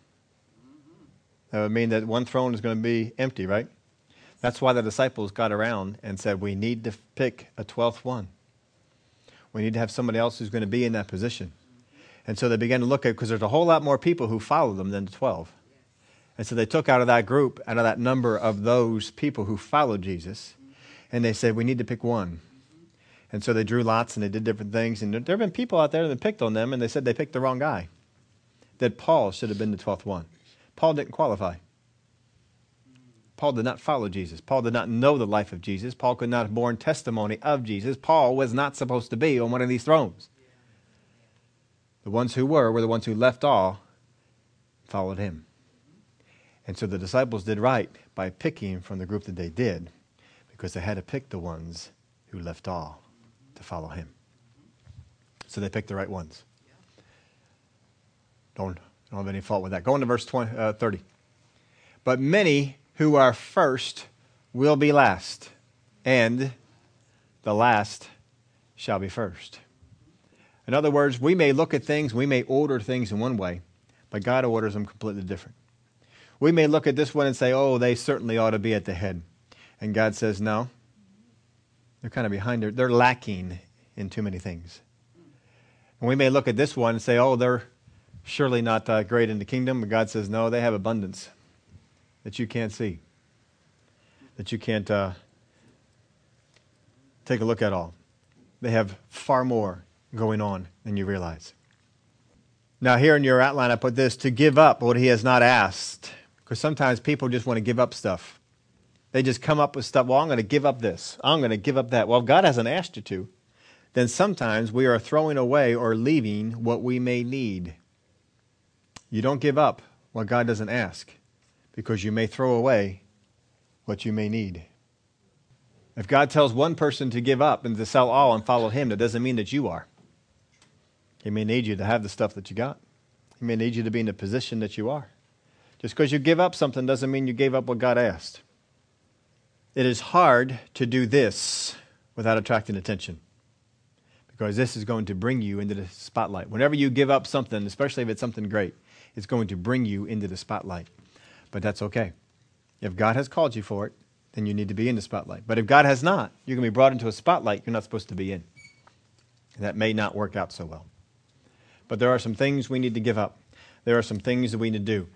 That would mean that one throne is going to be empty, right? That's why the disciples got around and said, We need to pick a 12th one. We need to have somebody else who's going to be in that position. And so they began to look at because there's a whole lot more people who follow them than the 12. And so they took out of that group, out of that number of those people who followed Jesus, and they said, we need to pick one. And so they drew lots and they did different things. And there have been people out there that picked on them, and they said they picked the wrong guy. That Paul should have been the 12th one. Paul didn't qualify. Paul did not follow Jesus. Paul did not know the life of Jesus. Paul could not have borne testimony of Jesus. Paul was not supposed to be on one of these thrones. The ones who were were the ones who left all, followed him. And so the disciples did right by picking from the group that they did because they had to pick the ones who left all to follow him. So they picked the right ones. Don't, don't have any fault with that. Go on to verse 20, uh, 30. But many who are first will be last, and the last shall be first. In other words, we may look at things, we may order things in one way, but God orders them completely different. We may look at this one and say, oh, they certainly ought to be at the head. And God says, no. They're kind of behind. They're, they're lacking in too many things. And we may look at this one and say, oh, they're surely not uh, great in the kingdom. But God says, no, they have abundance that you can't see, that you can't uh, take a look at all. They have far more going on than you realize. Now, here in your outline, I put this to give up what he has not asked. Because sometimes people just want to give up stuff. They just come up with stuff. Well, I'm going to give up this. I'm going to give up that. Well, God hasn't asked you to, then sometimes we are throwing away or leaving what we may need. You don't give up what God doesn't ask because you may throw away what you may need. If God tells one person to give up and to sell all and follow Him, that doesn't mean that you are. He may need you to have the stuff that you got, He may need you to be in the position that you are. Just because you give up something doesn't mean you gave up what God asked. It is hard to do this without attracting attention because this is going to bring you into the spotlight. Whenever you give up something, especially if it's something great, it's going to bring you into the spotlight. But that's okay. If God has called you for it, then you need to be in the spotlight. But if God has not, you're going to be brought into a spotlight you're not supposed to be in. And that may not work out so well. But there are some things we need to give up. There are some things that we need to do.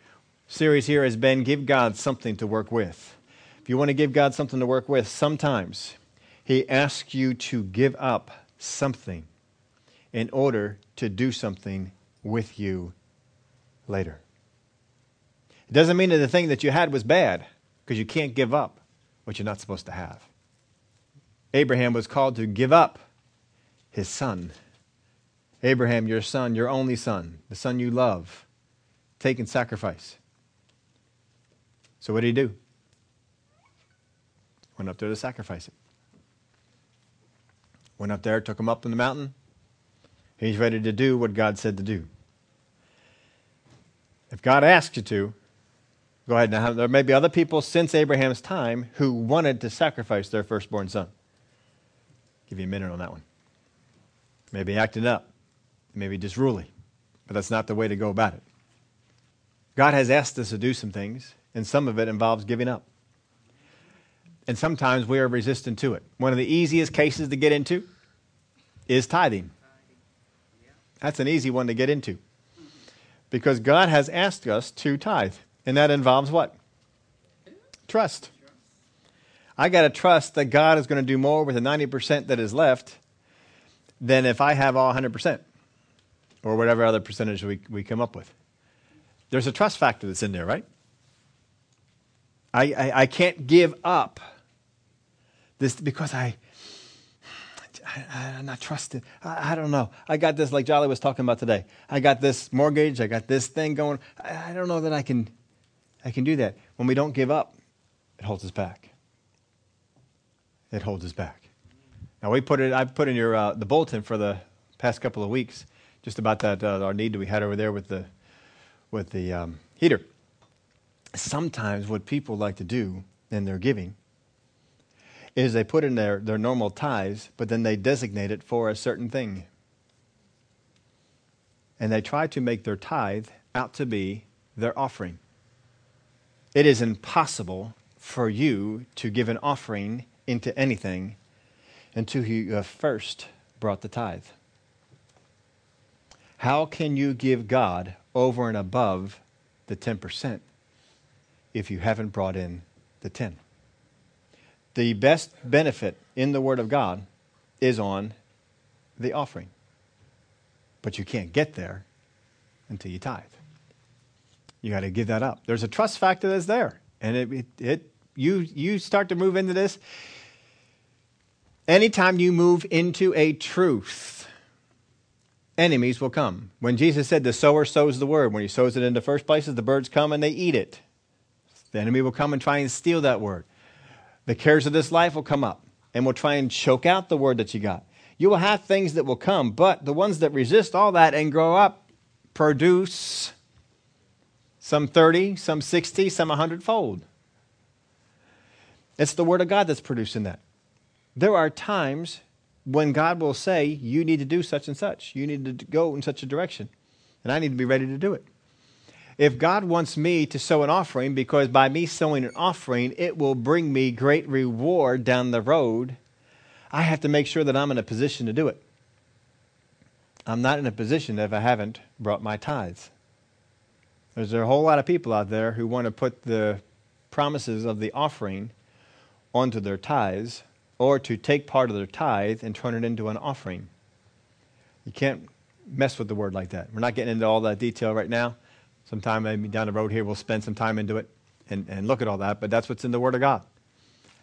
Series here has been Give God Something to Work With. If you want to give God something to work with, sometimes He asks you to give up something in order to do something with you later. It doesn't mean that the thing that you had was bad, because you can't give up what you're not supposed to have. Abraham was called to give up his son. Abraham, your son, your only son, the son you love, taken sacrifice. So what did he do? Went up there to sacrifice it. Went up there, took him up in the mountain. He's ready to do what God said to do. If God asks you to, Go ahead. Now, there may be other people since Abraham's time who wanted to sacrifice their firstborn son. Give you a minute on that one. Maybe acting up, maybe disruly, but that's not the way to go about it. God has asked us to do some things, and some of it involves giving up. And sometimes we are resistant to it. One of the easiest cases to get into is tithing. That's an easy one to get into because God has asked us to tithe. And that involves what? Trust. I got to trust that God is going to do more with the 90% that is left than if I have all 100% or whatever other percentage we, we come up with. There's a trust factor that's in there, right? I, I, I can't give up this because I, I, am not trusted. I, I, don't know. I got this, like Jolly was talking about today. I got this mortgage. I got this thing going. I, I don't know that I can I can do that. When we don't give up, it holds us back. It holds us back. Now we put it. I put in your uh, the bulletin for the past couple of weeks just about that uh, our need that we had over there with the with the um, heater. Sometimes what people like to do in their giving is they put in their, their normal tithes, but then they designate it for a certain thing. And they try to make their tithe out to be their offering. It is impossible for you to give an offering into anything until you have first brought the tithe. How can you give God over and above the 10% if you haven't brought in the 10. The best benefit in the Word of God is on the offering. But you can't get there until you tithe. You got to give that up. There's a trust factor that's there. And it, it, it, you, you start to move into this. Anytime you move into a truth, enemies will come. When Jesus said the sower sows the word, when he sows it into first places, the birds come and they eat it. The enemy will come and try and steal that word. The cares of this life will come up and will try and choke out the word that you got. You will have things that will come, but the ones that resist all that and grow up produce some 30, some 60, some 100 fold. It's the Word of God that's producing that. There are times when God will say, You need to do such and such. You need to go in such a direction. And I need to be ready to do it. If God wants me to sow an offering, because by me sowing an offering, it will bring me great reward down the road, I have to make sure that I'm in a position to do it. I'm not in a position if I haven't brought my tithes. There's a whole lot of people out there who want to put the promises of the offering onto their tithes or to take part of their tithe and turn it into an offering. You can't mess with the word like that. We're not getting into all that detail right now. Sometime maybe down the road here we'll spend some time into it and, and look at all that, but that's what's in the Word of God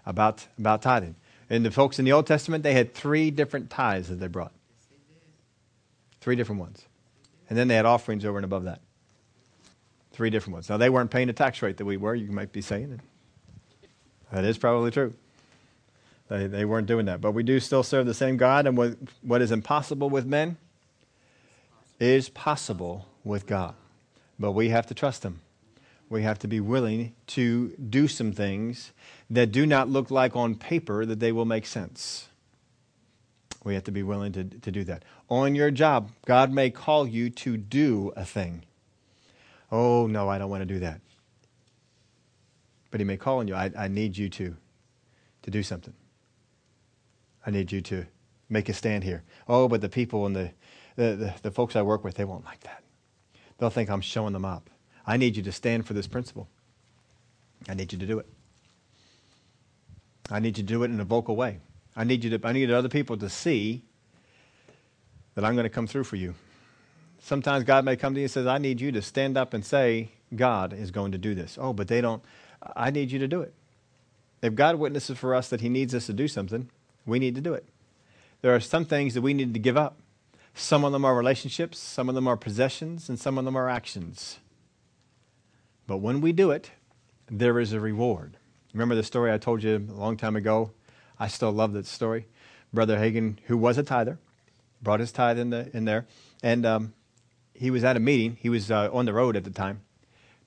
about, about tithing. And the folks in the Old Testament, they had three different tithes that they brought. Three different ones. And then they had offerings over and above that. Three different ones. Now, they weren't paying the tax rate that we were. You might be saying it. That is probably true. They, they weren't doing that. But we do still serve the same God, and what, what is impossible with men is possible with God. But we have to trust Him. We have to be willing to do some things that do not look like on paper that they will make sense. We have to be willing to, to do that. On your job, God may call you to do a thing. Oh, no, I don't want to do that. But He may call on you. I, I need you to, to do something. I need you to make a stand here. Oh, but the people and the, the, the, the folks I work with, they won't like that. They'll think I'm showing them up. I need you to stand for this principle. I need you to do it. I need you to do it in a vocal way. I need you to I need other people to see that I'm going to come through for you. Sometimes God may come to you and says, I need you to stand up and say, God is going to do this. Oh, but they don't. I need you to do it. If God witnesses for us that He needs us to do something, we need to do it. There are some things that we need to give up. Some of them are relationships, some of them are possessions, and some of them are actions. But when we do it, there is a reward. Remember the story I told you a long time ago? I still love that story. Brother Hagin, who was a tither, brought his tithe in, the, in there, and um, he was at a meeting. He was uh, on the road at the time,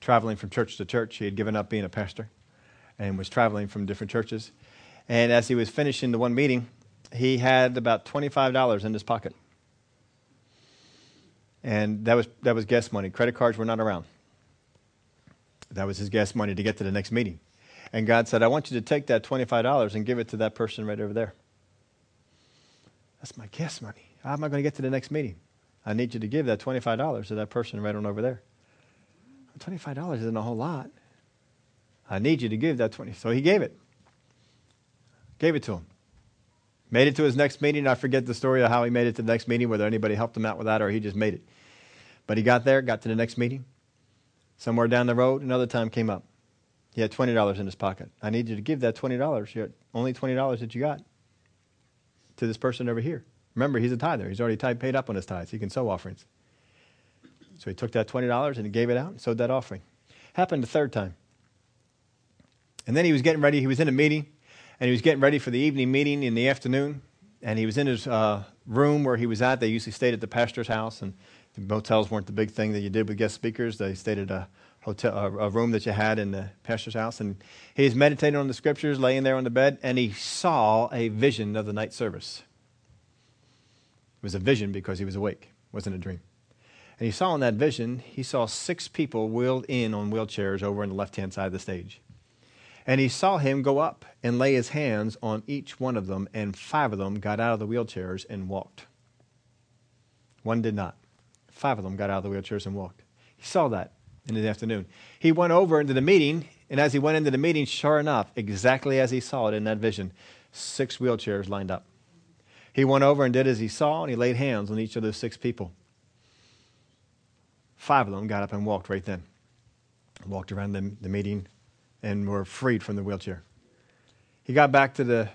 traveling from church to church. He had given up being a pastor and was traveling from different churches. And as he was finishing the one meeting, he had about $25 in his pocket. And that was, that was gas money. Credit cards were not around. That was his gas money to get to the next meeting. And God said, I want you to take that $25 and give it to that person right over there. That's my gas money. How am I going to get to the next meeting? I need you to give that $25 to that person right on over there. $25 isn't a whole lot. I need you to give that 20. So he gave it. Gave it to him. Made it to his next meeting. I forget the story of how he made it to the next meeting, whether anybody helped him out with that or he just made it. But he got there, got to the next meeting. Somewhere down the road, another time came up. He had $20 in his pocket. I need you to give that $20, you had only $20 that you got, to this person over here. Remember, he's a tither. He's already paid up on his tithes. He can sow offerings. So he took that $20 and he gave it out and sowed that offering. Happened the third time. And then he was getting ready. He was in a meeting and he was getting ready for the evening meeting in the afternoon. And he was in his uh, room where he was at. They usually stayed at the pastor's house, and the motels weren't the big thing that you did with guest speakers. They stayed at a hotel, a, a room that you had in the pastor's house. And he was meditating on the scriptures, laying there on the bed, and he saw a vision of the night service. It was a vision because he was awake, it wasn't a dream. And he saw in that vision, he saw six people wheeled in on wheelchairs over on the left hand side of the stage. And he saw him go up and lay his hands on each one of them, and five of them got out of the wheelchairs and walked. One did not. Five of them got out of the wheelchairs and walked. He saw that in the afternoon. He went over into the meeting And as he went into the meeting, sure enough, exactly as he saw it in that vision, six wheelchairs lined up. He went over and did as he saw, and he laid hands on each of those six people. Five of them got up and walked right then, walked around the, the meeting, and were freed from the wheelchair. He got back to the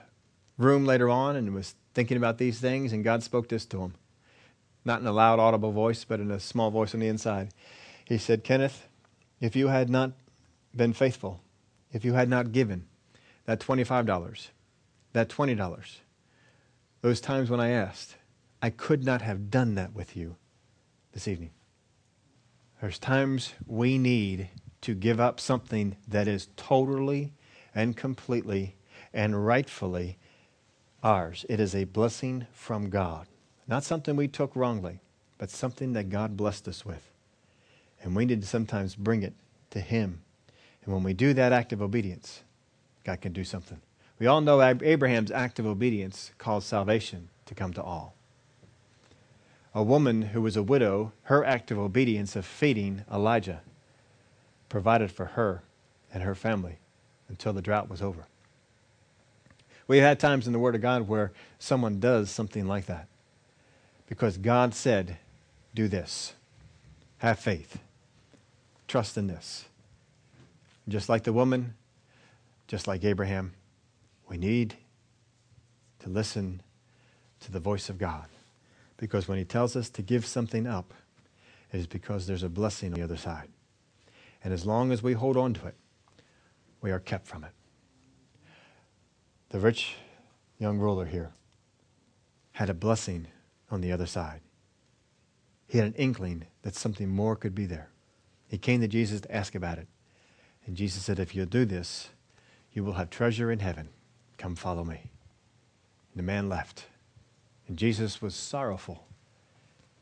room later on and was thinking about these things, and God spoke this to him. Not in a loud, audible voice, but in a small voice on the inside. He said, Kenneth, if you had not been faithful, if you had not given that $25, that $20, those times when I asked, I could not have done that with you this evening. There's times we need to give up something that is totally and completely and rightfully ours. It is a blessing from God. Not something we took wrongly, but something that God blessed us with. And we need to sometimes bring it to Him. And when we do that act of obedience, God can do something. We all know Abraham's act of obedience caused salvation to come to all. A woman who was a widow, her act of obedience of feeding Elijah provided for her and her family until the drought was over. We've had times in the Word of God where someone does something like that because God said, Do this. Have faith. Trust in this. Just like the woman, just like Abraham, we need to listen to the voice of God. Because when He tells us to give something up, it is because there's a blessing on the other side. And as long as we hold on to it, we are kept from it. The rich young ruler here had a blessing on the other side. He had an inkling that something more could be there. He came to Jesus to ask about it. And Jesus said, If you'll do this, you will have treasure in heaven. Come follow me. And the man left. And Jesus was sorrowful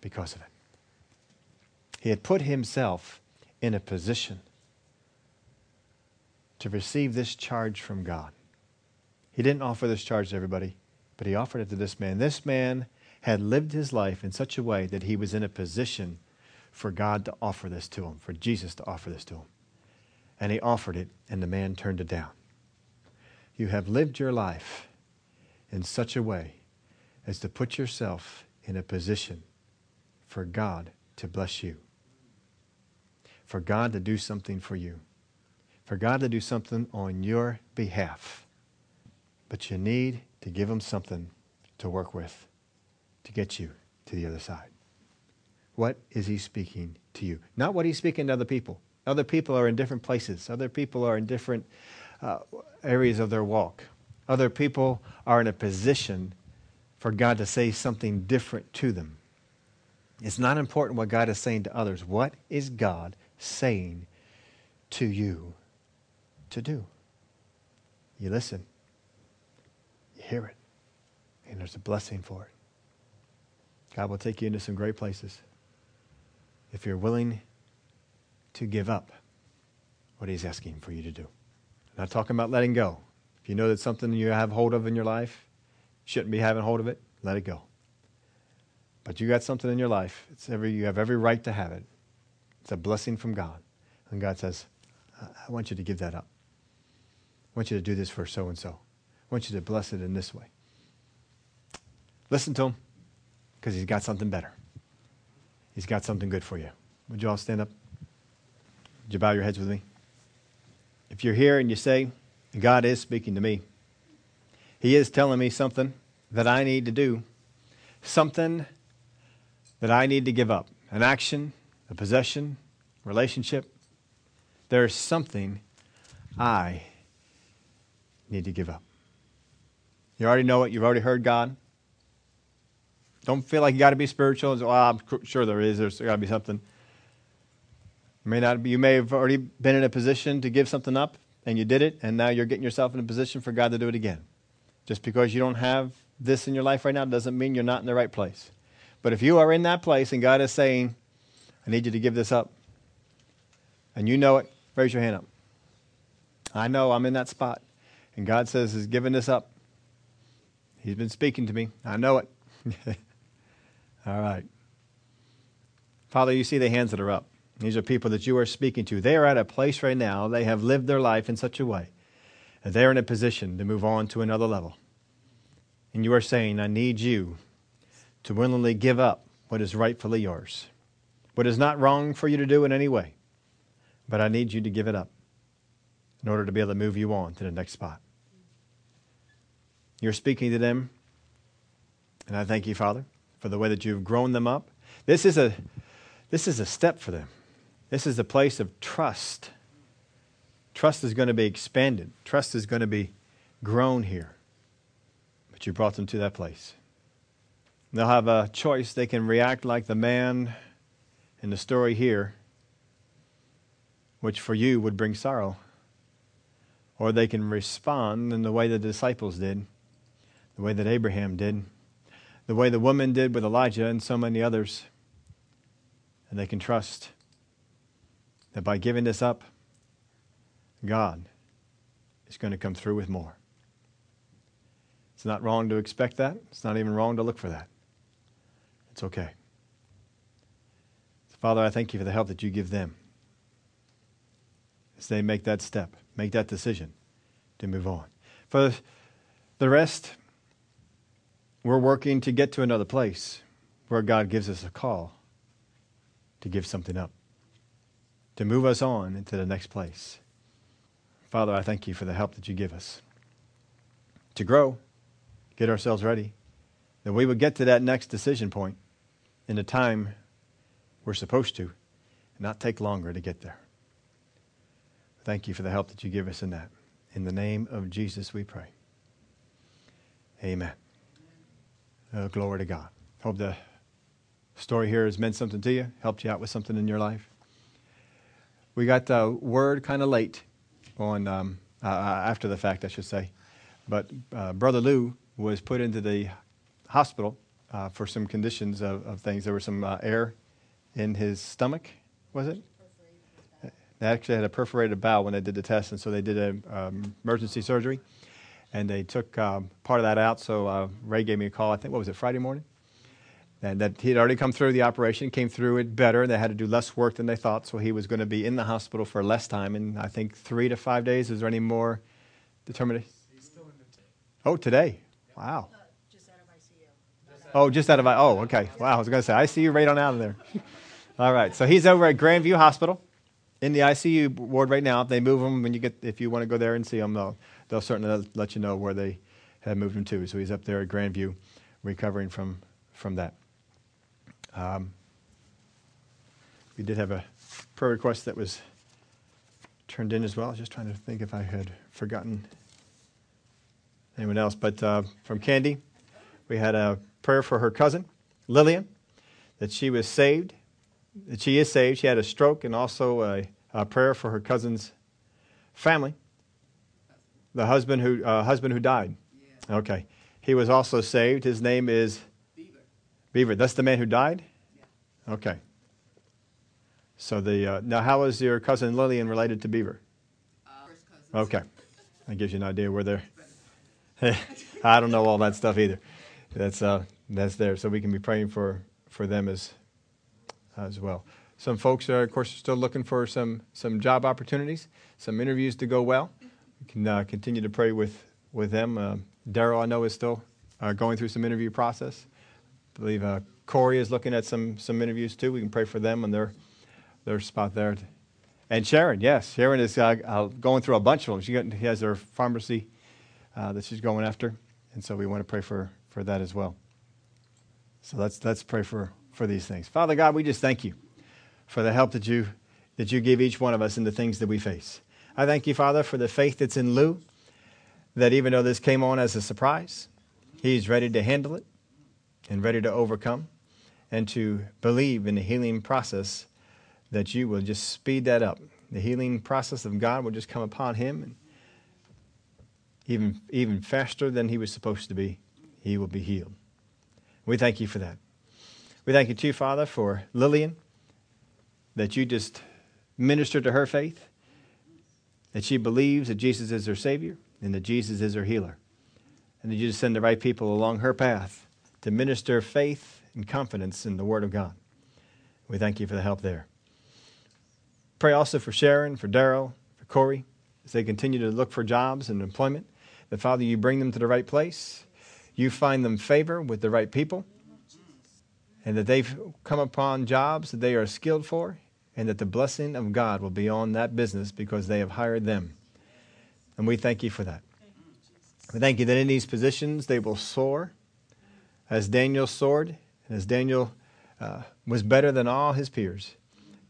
because of it. He had put himself in a position to receive this charge from God. He didn't offer this charge to everybody, but he offered it to this man. This man had lived his life in such a way that he was in a position for God to offer this to him, for Jesus to offer this to him. And he offered it, and the man turned it down. You have lived your life in such a way as to put yourself in a position for God to bless you, for God to do something for you, for God to do something on your behalf. But you need to give Him something to work with to get you to the other side. What is he speaking to you? Not what he's speaking to other people. Other people are in different places, other people are in different uh, areas of their walk. Other people are in a position for God to say something different to them. It's not important what God is saying to others. What is God saying to you to do? You listen, you hear it, and there's a blessing for it. God will take you into some great places if you're willing to give up what He's asking for you to do. I'm not talking about letting go. If you know that something you have hold of in your life, shouldn't be having hold of it, let it go. But you got something in your life. It's every, you have every right to have it. It's a blessing from God. And God says, I want you to give that up. I want you to do this for so and so. I want you to bless it in this way. Listen to Him because he's got something better. He's got something good for you. Would you all stand up? Would you bow your heads with me? If you're here and you say, God is speaking to me, He is telling me something that I need to do, something that I need to give up an action, a possession, relationship. There's something I need to give up. You already know it, you've already heard God. Don't feel like you got to be spiritual. Well, I'm sure there is. There's got to be something. May not be, you may have already been in a position to give something up, and you did it, and now you're getting yourself in a position for God to do it again. Just because you don't have this in your life right now doesn't mean you're not in the right place. But if you are in that place and God is saying, I need you to give this up, and you know it, raise your hand up. I know I'm in that spot. And God says, He's given this up. He's been speaking to me. I know it. All right. Father, you see the hands that are up. These are people that you are speaking to. They are at a place right now, they have lived their life in such a way that they're in a position to move on to another level. And you are saying, I need you to willingly give up what is rightfully yours, what is not wrong for you to do in any way, but I need you to give it up in order to be able to move you on to the next spot. You're speaking to them, and I thank you, Father, for the way that you've grown them up. This is a, this is a step for them. This is a place of trust. Trust is going to be expanded, trust is going to be grown here. But you brought them to that place. They'll have a choice. They can react like the man in the story here, which for you would bring sorrow. Or they can respond in the way the disciples did, the way that Abraham did, the way the woman did with Elijah and so many others. And they can trust that by giving this up, God is going to come through with more. It's not wrong to expect that. It's not even wrong to look for that. It's okay. So Father, I thank you for the help that you give them as they make that step, make that decision to move on. For the rest, we're working to get to another place where God gives us a call to give something up, to move us on into the next place. Father, I thank you for the help that you give us to grow, get ourselves ready, that we would get to that next decision point in the time we're supposed to, and not take longer to get there. Thank you for the help that you give us in that. In the name of Jesus, we pray. Amen. Uh, glory to God. Hope the story here has meant something to you, helped you out with something in your life. We got the word kind of late on um, uh, uh, after the fact, I should say, but uh, Brother Lou was put into the hospital uh, for some conditions of, of, things. There was some uh, air in his stomach, was it? They actually had a perforated bowel when they did the test, and so they did an um, emergency surgery, and they took um, part of that out. So uh, Ray gave me a call. I think what was it Friday morning, and that he had already come through the operation, came through it better. And they had to do less work than they thought, so he was going to be in the hospital for less time, and I think three to five days. Is there any more determination? Oh, today. Wow. Uh, just out of ICU. Just out oh, just out of oh, okay. Wow, I was going to say I see you right on out of there. All right, so he's over at Grandview Hospital in the ICU ward right now. If they move him, when you get, if you want to go there and see him, they'll they'll certainly let you know where they have moved him to. So he's up there at Grandview, recovering from from that. Um, we did have a prayer request that was turned in as well. I was just trying to think if I had forgotten anyone else, but uh, from Candy, we had a prayer for her cousin, Lillian, that she was saved, that she is saved. She had a stroke, and also a, a prayer for her cousin's family, the husband who, uh, husband who died. Yeah. Okay. He was also saved. His name is Beaver. Beaver. That's the man who died? Okay. So the uh, now, how is your cousin Lillian related to Beaver? Uh, okay, that gives you an idea where they're. I don't know all that stuff either. That's uh, that's there. So we can be praying for, for them as, as well. Some folks are, of course, still looking for some, some job opportunities, some interviews to go well. We can uh, continue to pray with, with them. Uh, Daryl, I know, is still uh, going through some interview process. I believe uh, Corey is looking at some, some interviews too. We can pray for them and their, their spot there. And Sharon, yes, Sharon is uh, uh, going through a bunch of them. She, got, she has her pharmacy that she's going after, and so we want to pray for, for that as well. So let's, let's pray for, for these things. Father God, we just thank you for the help that you, that you give each one of us in the things that we face. I thank you, Father, for the faith that's in Lou, that even though this came on as a surprise, he's ready to handle it and ready to overcome and to believe in the healing process that you will just speed that up. The healing process of God will just come upon him and even, even faster than he was supposed to be, he will be healed. We thank you for that. We thank you too, Father, for Lillian, that you just minister to her faith, that she believes that Jesus is her Savior and that Jesus is her healer, and that you just send the right people along her path to minister faith and confidence in the Word of God. We thank you for the help there. pray also for Sharon, for Daryl, for Corey, as they continue to look for jobs and employment. That, Father, you bring them to the right place. You find them favor with the right people. And that they've come upon jobs that they are skilled for. And that the blessing of God will be on that business because they have hired them. And we thank you for that. We thank you that in these positions they will soar as Daniel soared and as Daniel uh, was better than all his peers.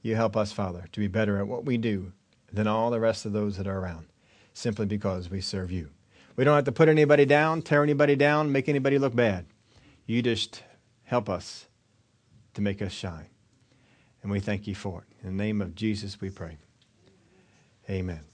You help us, Father, to be better at what we do than all the rest of those that are around, simply because we serve you. We don't have to put anybody down, tear anybody down, make anybody look bad. You just help us to make us shine. And we thank you for it. In the name of Jesus, we pray. Amen.